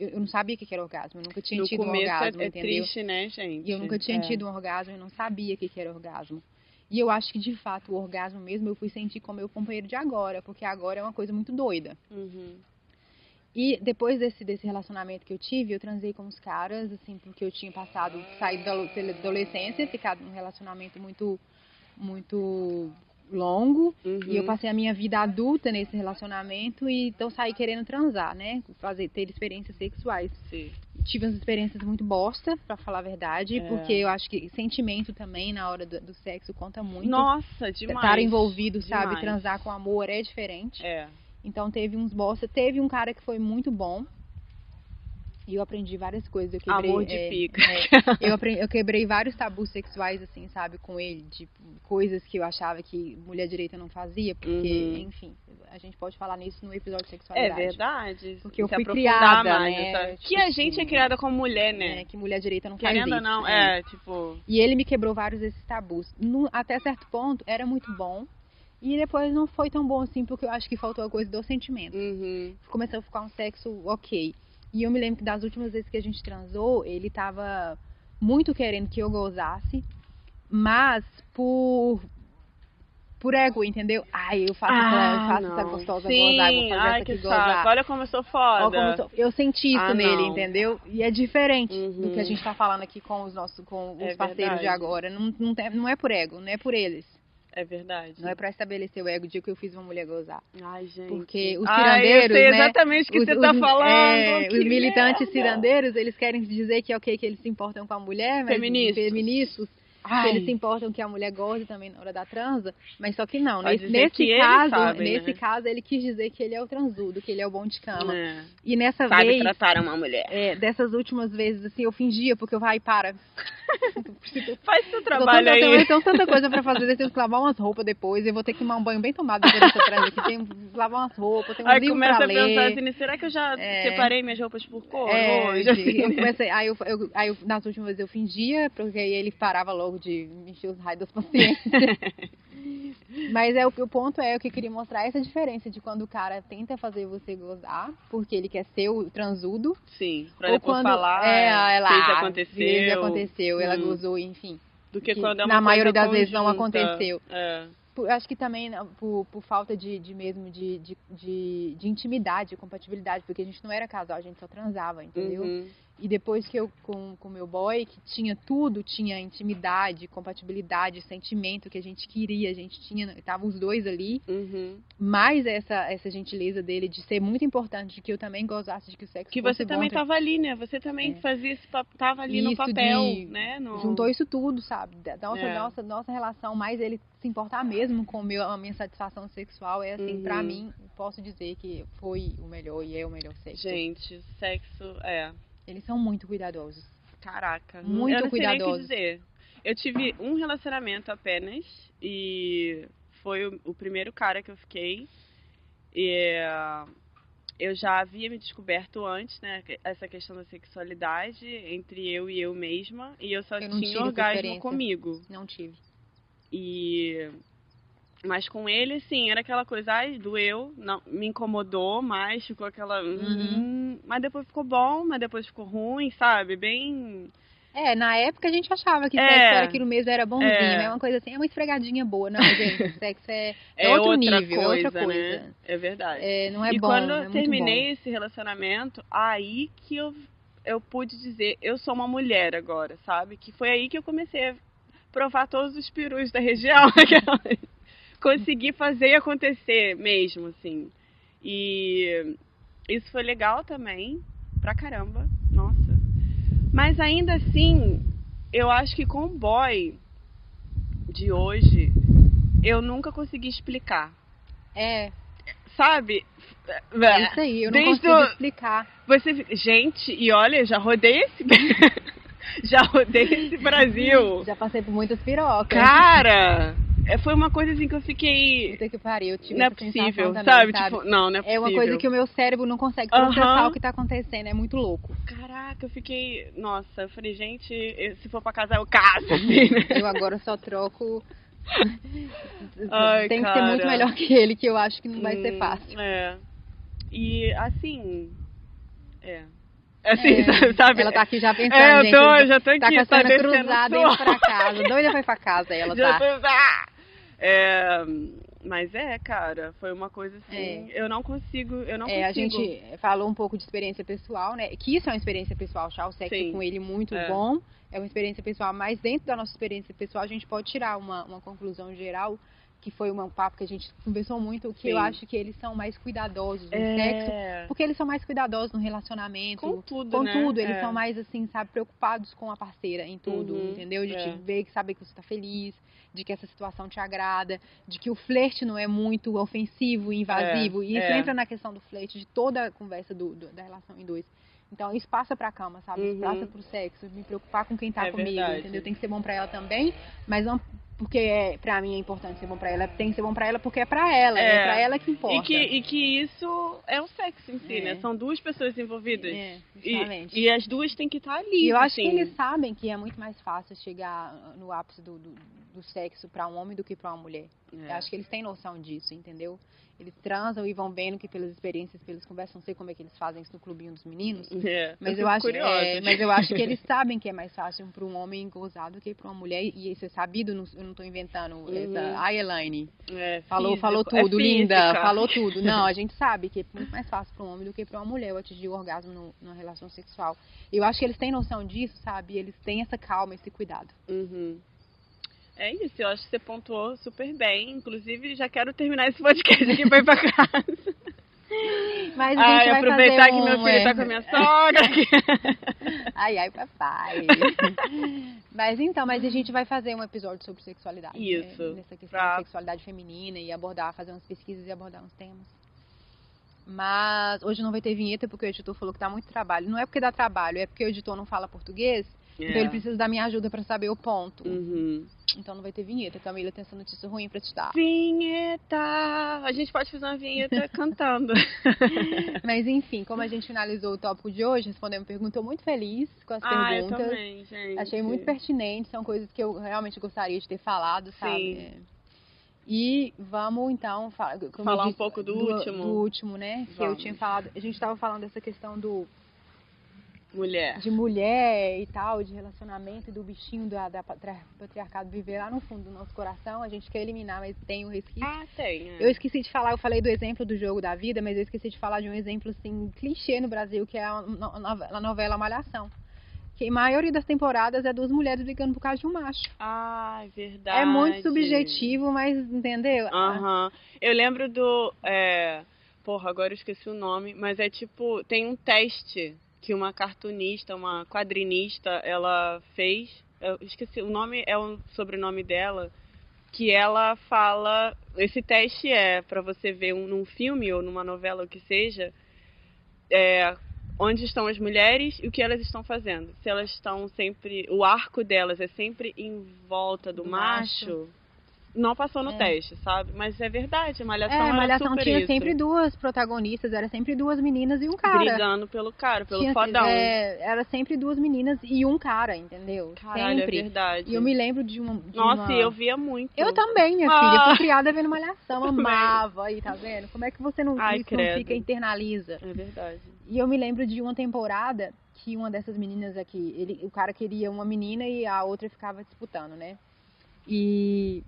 eu não sabia o que era orgasmo. Eu nunca tinha no tido um começo orgasmo, é, é entendeu? triste, né, gente? E eu nunca tinha É. tido um orgasmo e não sabia o que era orgasmo. E eu acho que, de fato, o orgasmo mesmo eu fui sentir com meu companheiro de agora, porque agora é uma coisa muito doida. Uhum. E depois desse, desse relacionamento que eu tive, eu transei com os caras, assim, porque eu tinha passado, saído da adolescência, ficado num relacionamento muito, muito longo. Uhum. E eu passei a minha vida adulta nesse relacionamento e então saí querendo transar, né? Fazer, ter experiências sexuais. Sim. Tive umas experiências muito bosta, pra falar a verdade, É. porque eu acho que sentimento também na hora do, do sexo conta muito. Nossa, demais. Estar envolvido, sabe? Demais. Transar com amor é diferente. É. Então teve uns bosta. Teve um cara que foi muito bom. E eu aprendi várias coisas. Eu quebrei, Amor de é, pica. é, eu, aprendi, eu quebrei vários tabus sexuais, assim, sabe, com ele. Tipo, coisas que eu achava que mulher direita não fazia. Porque, Uhum. enfim, a gente pode falar nisso no episódio de É sexualidade. verdade. Porque eu fui criada, mais, né, tipo Que a assim, gente é criada como mulher, né? É, que mulher direita não faz Querendo ou isso. não, é. é, tipo. E ele me quebrou vários desses tabus. No- até certo ponto, era muito bom. E depois não foi tão bom assim, porque eu acho que faltou a coisa do sentimento. Uhum. Começou a ficar um sexo ok. E eu me lembro que das últimas vezes que a gente transou, ele tava muito querendo que eu gozasse, mas por por ego, entendeu? Ai, eu faço, essa, eu faço essa gostosa Ah, Sim, gozar, eu vou fazer ai, essa que saco. gozar. Olha como eu sou foda. como eu, sou- eu senti isso Ah, nele, não. entendeu? E é diferente do que a Uhum. gente tá falando aqui com os nossos, com os É parceiros de verdade. agora. Não, não, tem- não é por ego, não é por eles. É verdade. Não é pra estabelecer o ego de que eu fiz uma mulher gozar. Ai, gente. Porque os Ai, eu cirandeiros, sei né? exatamente o que os, você tá os- falando. é, que os militantes merda. cirandeiros, eles querem dizer que é ok que eles se importam com a mulher, mas Feministas. feministas, Ai. eles se importam que a mulher goze também na hora da transa, mas só que não. Nesse, que caso, sabem, nesse né? caso, ele quis dizer que ele é o transudo, que ele é o bom de cama. É. E nessa Sabe vez, tratar uma mulher. é, dessas últimas vezes, assim, eu fingia, porque eu vai, para. Faz seu Eu trabalho tenho, aí. eu tenho tanta coisa pra fazer, eu tenho que lavar umas roupas depois, eu vou ter que tomar um banho bem tomado depois dessa transa aqui, tenho que lavar umas roupas, tem um Aí livro começa pra a pensar ler. assim, será que eu já É. separei minhas roupas por cor É, hoje? Assim, eu né? comecei, aí, eu, eu- aí eu- nas últimas vezes eu fingia, porque aí ele parava logo de me encher os raios das pacientes. Mas é o, o ponto é o que eu queria mostrar essa diferença de quando o cara tenta fazer você gozar, porque ele quer ser o transudo, Sim, pra ou depois quando falar, é, ela fez aconteceu. fez, aconteceu, ela Hum. gozou, enfim. Do que que quando é uma na maioria das vezes não conjunta. aconteceu. É. Por- acho que também por, por falta de, de mesmo de, de, de, de intimidade, de compatibilidade, porque a gente não era casal, a gente só transava, entendeu? Uhum. E depois que eu, com o meu boy, que tinha tudo, tinha intimidade, compatibilidade, sentimento que a gente queria, a gente tinha, tava os dois ali, Uhum. mais essa, essa gentileza dele de ser muito importante, de que eu também gozasse de que o sexo Que fosse você também então, tava ali, né? Você também É. fazia esse tava ali no Isso papel, de- né? No... juntou isso tudo, sabe? Da Nossa, É. nossa, nossa relação, mais ele se importar mesmo com meu, a minha satisfação sexual, é assim, pra Uhum. mim, posso dizer que foi o melhor e é o melhor sexo. Gente, sexo é. Eles são muito cuidadosos. Caraca, Muito eu não sei nem o que cuidadoso. dizer. Eu tive um relacionamento apenas e foi o, o primeiro cara que eu fiquei. E eh, eu já havia me descoberto antes, né? Essa questão da sexualidade entre eu e eu mesma. E eu só Eu tinha orgasmo comigo. Não tive. E. Mas com ele, sim, era aquela coisa, ai, doeu, não, me incomodou, mas ficou aquela. hum, mas depois ficou bom, mas depois ficou ruim, sabe? Bem. É, na época a gente achava que É. sexo era aquilo mesmo, era bonzinho, É. é uma coisa assim, é uma esfregadinha boa. Não, gente, sexo é, é É outro outra nível, coisa, é outra coisa. né? É verdade. É, não é e bom, quando é eu terminei esse relacionamento, aí que eu, eu pude dizer, eu sou uma mulher agora, sabe? Que foi aí que eu comecei a provar todos os perus da região. Consegui fazer acontecer mesmo, assim. E isso foi legal também, pra caramba, nossa. Mas ainda assim, eu acho que com o boy de hoje, eu nunca consegui explicar. É, Sabe? é isso aí, eu não Desde consigo o- explicar. Você, gente, e olha, já rodei esse, já rodei esse Brasil. Já passei por muitas pirocas. Cara, é, foi uma coisa assim que eu fiquei, Puta que pariu, eu tive não é possível, também, sabe? sabe? Tipo, não, não é possível. É uma coisa que o meu cérebro não consegue processar o que tá acontecendo, é muito louco. Caraca, eu fiquei, nossa, eu falei, gente, se for pra casar eu caso, assim, né? Eu agora só troco. Ai, Tem que ser cara. muito melhor que ele, que eu acho que não vai ser Hum, fácil. É. E assim, é. Assim, É, sabe? Ela tá aqui já pensando, é, eu gente. tô, já tô aqui, tá com a tá cruzada indo pra casa. Doida foi pra casa, ela Já tá. tô- ah! É, mas é, cara, foi uma coisa assim, eu não consigo, eu não É, a consigo. gente falou um pouco de experiência pessoal, né? Que isso é uma experiência pessoal, achar o sexo Sim. com ele muito É. bom. É uma experiência pessoal, mas dentro da nossa experiência pessoal, a gente pode tirar uma, uma conclusão geral, que foi um papo que a gente conversou muito, que eu Sim. acho que eles são mais cuidadosos no sexo, é, porque eles são mais cuidadosos no relacionamento. com tudo, com né? tudo, eles É. são mais assim, sabe, preocupados com a parceira em tudo, Uhum, entendeu? De é. te ver, saber que você tá feliz, de que essa situação te agrada, de que o flerte não é muito ofensivo e invasivo. É, e isso é. entra na questão do flerte, de toda a conversa do, do- da relação em dois. Então, isso passa pra cama, sabe? Isso Uhum. passa pro sexo, me preocupar com quem tá É comigo, verdade. entendeu? Tem que ser bom pra ela também, mas não porque é, pra mim é importante ser bom pra ela, tem que ser bom pra ela porque é pra ela, é, É. pra ela que importa. E que, e que isso é o sexo em si, É. né? São duas pessoas envolvidas. É, E, e as duas têm que estar ali. E eu acho assim. que eles sabem que é muito mais fácil chegar no ápice do, do, do sexo pra um homem do que pra uma mulher. É. Eu acho que eles têm noção disso, entendeu? Eles transam e vão vendo que pelas experiências, pelas conversas, não sei como é que eles fazem isso no clubinho dos meninos. É, Mas eu, fico acho, curiosa. é, mas eu acho que eles sabem que é mais fácil para um homem gozar do que para uma mulher. E isso é sabido, não- eu não estou inventando. Uhum. Essa, a Elaine É, falou, físico, falou é tudo, linda, falou tudo. Não, a gente sabe que é muito mais fácil para um homem do que para uma mulher eu atingir o orgasmo no, numa relação sexual. Eu acho que eles têm noção disso, sabe? Eles têm essa calma, esse cuidado. Uhum. É isso, eu acho que você pontuou super bem. Inclusive, já quero terminar esse podcast aqui pra ir pra casa. Mas a Ai, aproveitar que meu um, filho é, tá com a minha sogra. Ai, ai, papai. mas então, mas a gente vai fazer um episódio sobre sexualidade. né? Isso, Nessa questão pra- de sexualidade feminina e abordar, fazer umas pesquisas e abordar uns temas. Mas hoje não vai ter vinheta porque o editor falou que dá muito trabalho. Não é porque dá trabalho, é porque o editor não fala português, então ele precisa da minha ajuda pra saber o ponto. Uhum. Então não vai ter vinheta. Camila tem essa notícia ruim pra te dar. Vinheta! A gente pode fazer uma vinheta cantando. Mas enfim, como a gente finalizou o tópico de hoje, respondeu uma pergunta, muito feliz com as Ah, eu perguntas. também, gente. Achei muito pertinente, são coisas que eu realmente gostaria de ter falado, sabe? Sim. É. E vamos então falar, eu Falar um disse, pouco do último. Do último, né? Que eu Vamos. tinha falado. A gente estava falando dessa questão do Mulher. de mulher e tal, de relacionamento e do bichinho da, da patri- patriarcado viver lá no fundo do nosso coração. A gente quer eliminar, mas tem um resquício. Ah, tem. é. Eu esqueci de falar, eu falei do exemplo do jogo da vida, mas eu esqueci de falar de um exemplo assim clichê no Brasil, que é a, a novela Malhação. Que a maioria das temporadas é duas mulheres brigando por causa de um macho. Ah, é verdade. É muito subjetivo, mas entendeu? Aham. Eu lembro do. É... Porra, agora eu esqueci o nome, mas é tipo. Tem um teste que uma cartunista, uma quadrinista, ela fez. Eu esqueci, o nome é o sobrenome dela. Que ela fala. Esse teste é pra você ver um, num filme ou numa novela, o que seja. É, onde estão as mulheres e o que elas estão fazendo. Se elas estão sempre. O arco delas é sempre em volta do, Do macho. macho. Não passou no É. teste, sabe? Mas é verdade, malhação É, Malhação tinha isso. sempre duas protagonistas, era sempre duas meninas e um cara. brigando pelo cara, pelo Tinha- fodão. é, era sempre duas meninas e um cara, entendeu? Caralho, sempre. é verdade. E eu me lembro de uma. de Nossa, uma- eu via muito. Eu também, minha Ah. filha. Fui criada vendo Malhação, amava aí, tá vendo? Como é que você não, Ai, isso não fica internaliza? É verdade. E eu me lembro de uma temporada que uma dessas meninas aqui, ele, o cara queria uma menina e a outra ficava disputando, né? E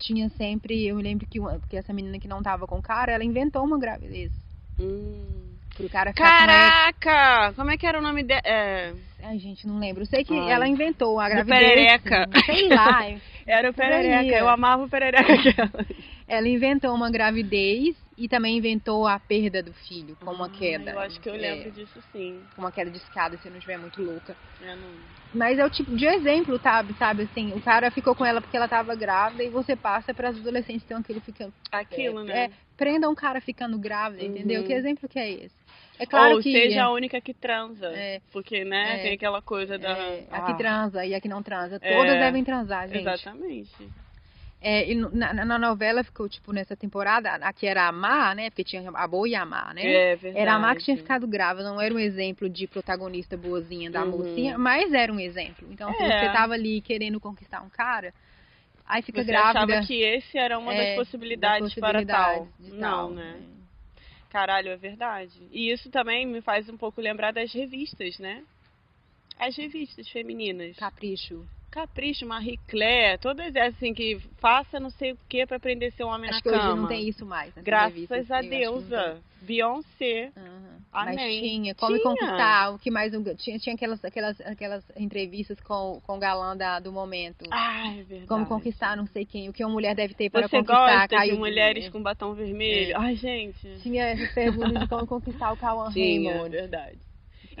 tinha sempre, eu me lembro que, uma, que essa menina que não tava com o cara, ela inventou uma gravidez. Hum. Pro cara ficar com Caraca! Como é que era o nome dela? É... Ai, gente, não lembro. Eu sei que Ai. ela inventou a Do gravidez. perereca. Sei lá. Era o Perereca. Eu amava o Perereca. Ela inventou uma gravidez e também inventou a perda do filho, com uma Ah, queda. Eu acho que eu É, lembro disso sim. com uma queda de escada, se eu não estiver muito louca. Eu não... Mas é o tipo de exemplo, sabe? Sabe assim, o cara ficou com ela porque ela tava grávida e você passa para as adolescentes que estão aquilo ficando. Aquilo, é, né? é, prenda um cara ficando grávida, entendeu? Uhum. Que exemplo que é esse? É claro Ou que seja a única que transa. É. Porque, né, É. tem aquela coisa da. é, a que Ah, transa e a que não transa, É. todas devem transar, gente. Exatamente. É, e na, na novela ficou tipo nessa temporada, aqui era a Má, né? Porque tinha a Boa e a Má, né? É verdade. Era a Má que tinha ficado grávida, não era um exemplo de protagonista boazinha da Uhum. mocinha, mas era um exemplo. Então, se É. você tava ali querendo conquistar um cara, aí fica Você grávida. achava que esse era uma é, das possibilidades, das possibilidades para de tal. Não, tal, né? Caralho, é verdade. E isso também me faz um pouco lembrar das revistas, né? As revistas femininas. Capricho. Capricho, Marie Claire, todas essas assim que faça não sei o que pra aprender a ser um homem Acho na que cama. hoje não tem isso mais. Graças revistas, a deusa. Beyoncé. Aham. Amém. Mas tinha, como Tinha. conquistar, o que mais tinha, tinha aquelas, aquelas, aquelas entrevistas com, com o galã da, do momento. Ah, é verdade. como conquistar não sei quem, o que uma mulher deve ter para Você conquistar gosta de mulheres com batom vermelho? É. Ai, gente. Tinha essas perguntas de como conquistar o Cauã Tinha, Raymond. verdade.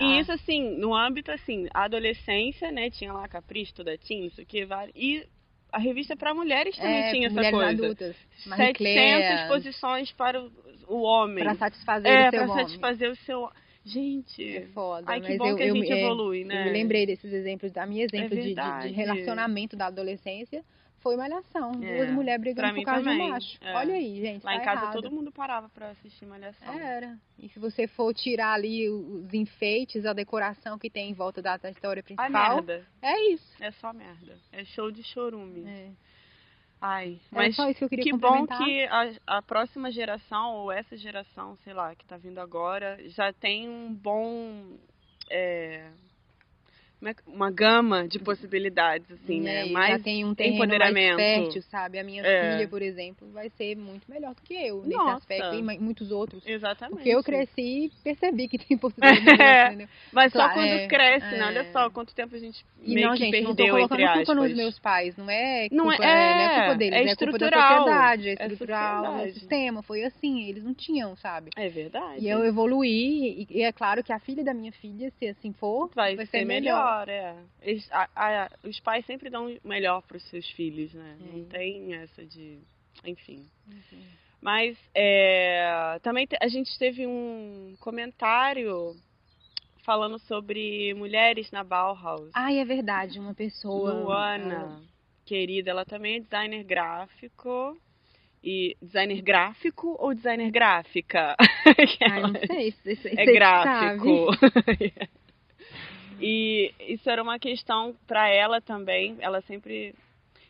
E isso, assim, no âmbito, assim, adolescência, né? Tinha lá Capricho, toda teen, isso aqui, vários. E a revista para mulheres também É, tinha essa mulheres coisa. adultas. Marie 700 Claire, posições para o, homem. Para satisfazer é, o seu pra homem. satisfazer o seu... Gente... É foda, Ai, que bom eu, que a eu, gente é, evolui, né? Eu me lembrei desses exemplos, da minha exemplo de- de, de, relacionamento da adolescência foi malhação. É, Duas mulheres brigando por causa de um também, macho. é. Olha aí, gente. Lá tá em casa errado. todo mundo parava pra assistir Malhação. Era. E se você for tirar ali os enfeites, a decoração que tem em volta da, da história principal, merda. é isso. É só merda. É show de chorume. É. Ai, mas só isso que eu queria que bom que a, a próxima geração, ou essa geração, sei lá, que tá vindo agora, já tem um bom. é, é uma gama de possibilidades, assim, né? É, Mais já tem um terreno mais fértil, sabe? A minha É. filha, por exemplo, vai ser muito melhor do que eu nesse Nossa. aspecto e mu- muitos outros. Exatamente. Porque eu cresci e percebi que tem possibilidade, É. entendeu? Mas só Claro, quando é, cresce, né? é. Olha só quanto tempo a gente E meio não, que gente, não tô perdeu, entre colocando culpa nos aspas. meus pais, não é culpa, Não é- é, não é é, culpa deles, é é, culpa da estrutural, sociedade, é é estrutural, é o sociedade. sistema, foi assim, eles não tinham, sabe? É verdade. E eu evoluí, e, e é claro que a filha da minha filha, se assim for, Vai, vai, ser, melhor, é. Eles- a- a- os pais sempre dão o melhor para os seus filhos, né? Não tem essa de. Enfim. Mas é, também a gente teve um comentário falando sobre mulheres na Bauhaus. Ai, é verdade, uma pessoa... Luana, querida, ela também é designer gráfico. E designer gráfico ou designer gráfica? Ela- não sei, se- se- é gráfico. e isso era uma questão para ela também. Ela sempre.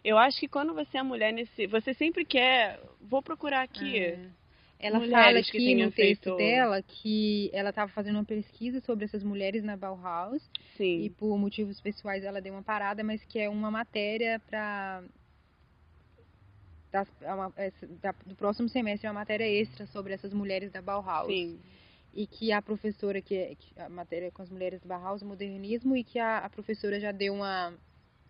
Eu acho que quando você é mulher nesse. Você sempre quer. Vou procurar aqui. É. Ela Mulheres fala que no texto feito- dela que ela estava fazendo uma pesquisa sobre essas mulheres na Bauhaus Sim. e por motivos pessoais ela deu uma parada, mas que é uma matéria para do próximo semestre, é uma matéria extra sobre essas mulheres da Bauhaus. Sim. E que a professora, que, é, que a matéria é com as mulheres da Bauhaus, modernismo, e que a, a professora já deu uma,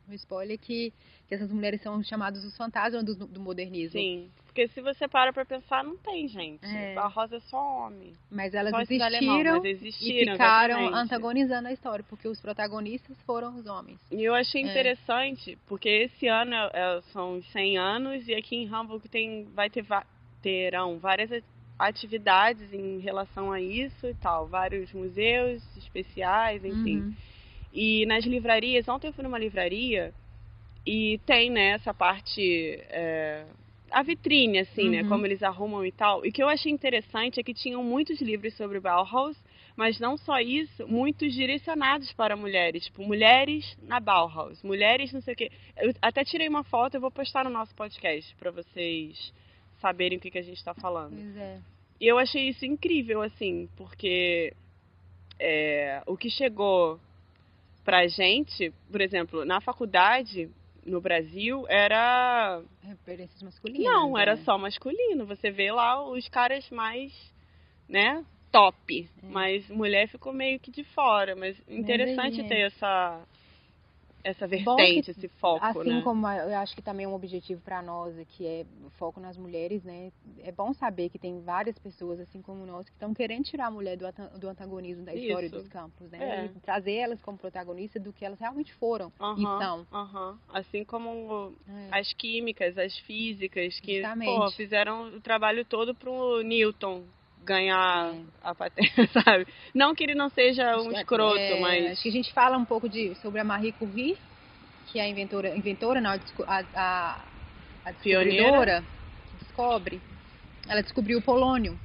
um spoiler que, que essas mulheres são chamadas os fantasmas do, do modernismo. Sim. Porque se você para pra pensar, não tem, gente. É. A Rosa é só homem. Mas elas esses alemão, existiram mas e existiram. ficaram exatamente. antagonizando a história, porque os protagonistas foram os homens. E eu achei É. interessante, porque esse ano é- é- são os 100 anos e aqui em Hamburg tem, vai ter, terão várias atividades em relação a isso e tal. Vários museus especiais, enfim. Uhum. E nas livrarias, ontem eu fui numa livraria e tem, né, essa parte, é, a vitrine, assim, né, Uhum. como eles arrumam e tal. E o que eu achei interessante é que tinham muitos livros sobre Bauhaus, mas não só isso, muitos direcionados para mulheres, tipo, mulheres na Bauhaus, mulheres não sei o quê. Eu até tirei uma foto, eu vou postar no nosso podcast para vocês saberem o que, que a gente está falando. Pois é. E eu achei isso incrível, assim, porque é, o que chegou pra gente, por exemplo, na faculdade, no Brasil, era. Referências masculinas. Não, era né? só masculino. Você vê lá os caras mais, né, top. É. Mas mulher ficou meio que de fora. Mas interessante aí, é. ter essa. Essa vertente, que, esse foco, Assim né? como eu acho que também é um objetivo para nós, que é o foco nas mulheres, né? É bom saber que tem várias pessoas, assim como nós, que estão querendo tirar a mulher do, do antagonismo da história Isso. dos campos, né? É. E trazer elas como protagonistas do que elas realmente foram e Aham, são. Assim como É. as químicas, as físicas, que pô, fizeram o trabalho todo pro Newton ganhar É. a patente, sabe? Não que ele não seja um que- escroto, é, mas Acho que a gente fala um pouco de, sobre a Marie Curie, que é a inventora, inventora não, a, a, a, descobridora, que descobre. Ela descobriu o polônio.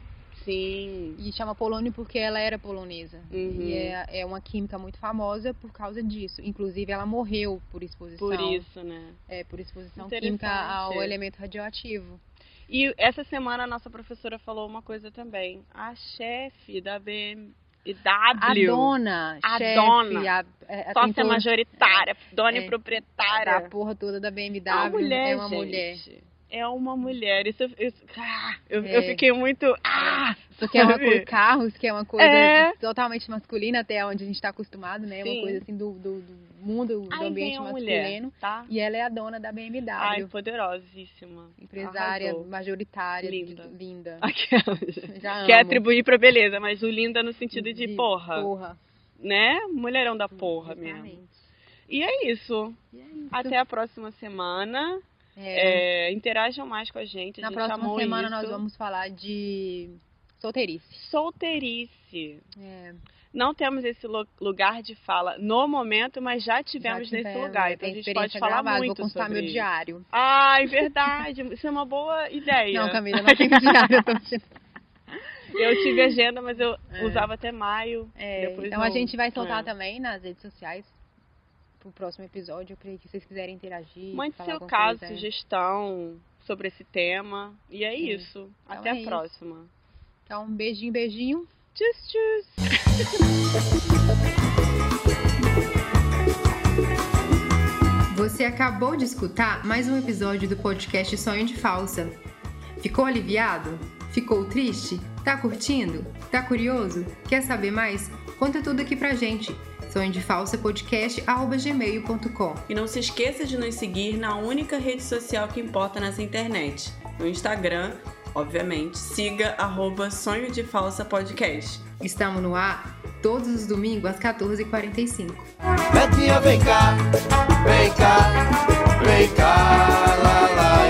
sim. E chama polônio porque ela era polonesa. Uhum. E é, é uma química muito famosa por causa disso. Inclusive, ela morreu por exposição. Por isso, né? É, por exposição química ao elemento radioativo. E essa semana a nossa professora falou uma coisa também. A chefe da BMW, A dona, A chefe, dona. a, é, a sócia tentora majoritária, dona É. e proprietária. da porra toda da BMW, É uma mulher, é uma gente. mulher. É uma mulher. Isso, isso- ah, eu, É. eu fiquei muito. Ah, Porque é uma sabe? coisa, carros, que é uma coisa É. totalmente masculina, até onde a gente está acostumado, né? É Sim. uma coisa assim do, do, do mundo, do Aí vem ambiente masculino. mulher, tá? E ela é a dona da BMW, Ai, poderosíssima. empresária Arrasou. majoritária, Linda. linda. Aquela. Já Quer amo. atribuir pra beleza, mas o linda no sentido de, porra, Porra. né? Mulherão da porra mesmo. Exatamente. E é isso. E é isso. Até a próxima semana. É, É, interajam mais com a gente. A na gente próxima semana isso. nós vamos falar de solteirice. Solteirice. É, Não temos esse lu- lugar de fala no momento, mas já tivemos já nesse tivemos, lugar. é, Então a gente pode falar gravada, muito Vou sobre meu isso. diário. Ai, verdade. Isso é uma boa ideia. Não, Camila, não tem diário. Eu tô... Eu tive agenda, mas eu É. usava até maio. É, então não- a gente vai soltar é. também nas redes sociais pro próximo episódio. Creio que vocês quiserem interagir. Mande seu caso, coisa, é. sugestão sobre esse tema. E é, É. isso. Então Até é a isso. próxima. Então, um beijinho, beijinho. Tchus, tchus. Você acabou de escutar mais um episódio do podcast Sonho de Falsa. Ficou aliviado? Ficou triste? Tá curtindo? Tá curioso? Quer saber mais? Conta tudo aqui pra gente. Sonho de Falsa podcast@gmail.com. E não se esqueça de nos seguir na única rede social que importa nessa internet, no Instagram, obviamente. Siga arroba Sonho de Falsa Podcast. Estamos no ar todos os domingos às 14h45. Betinha, vem cá, vem cá, vem cá, lá, lá.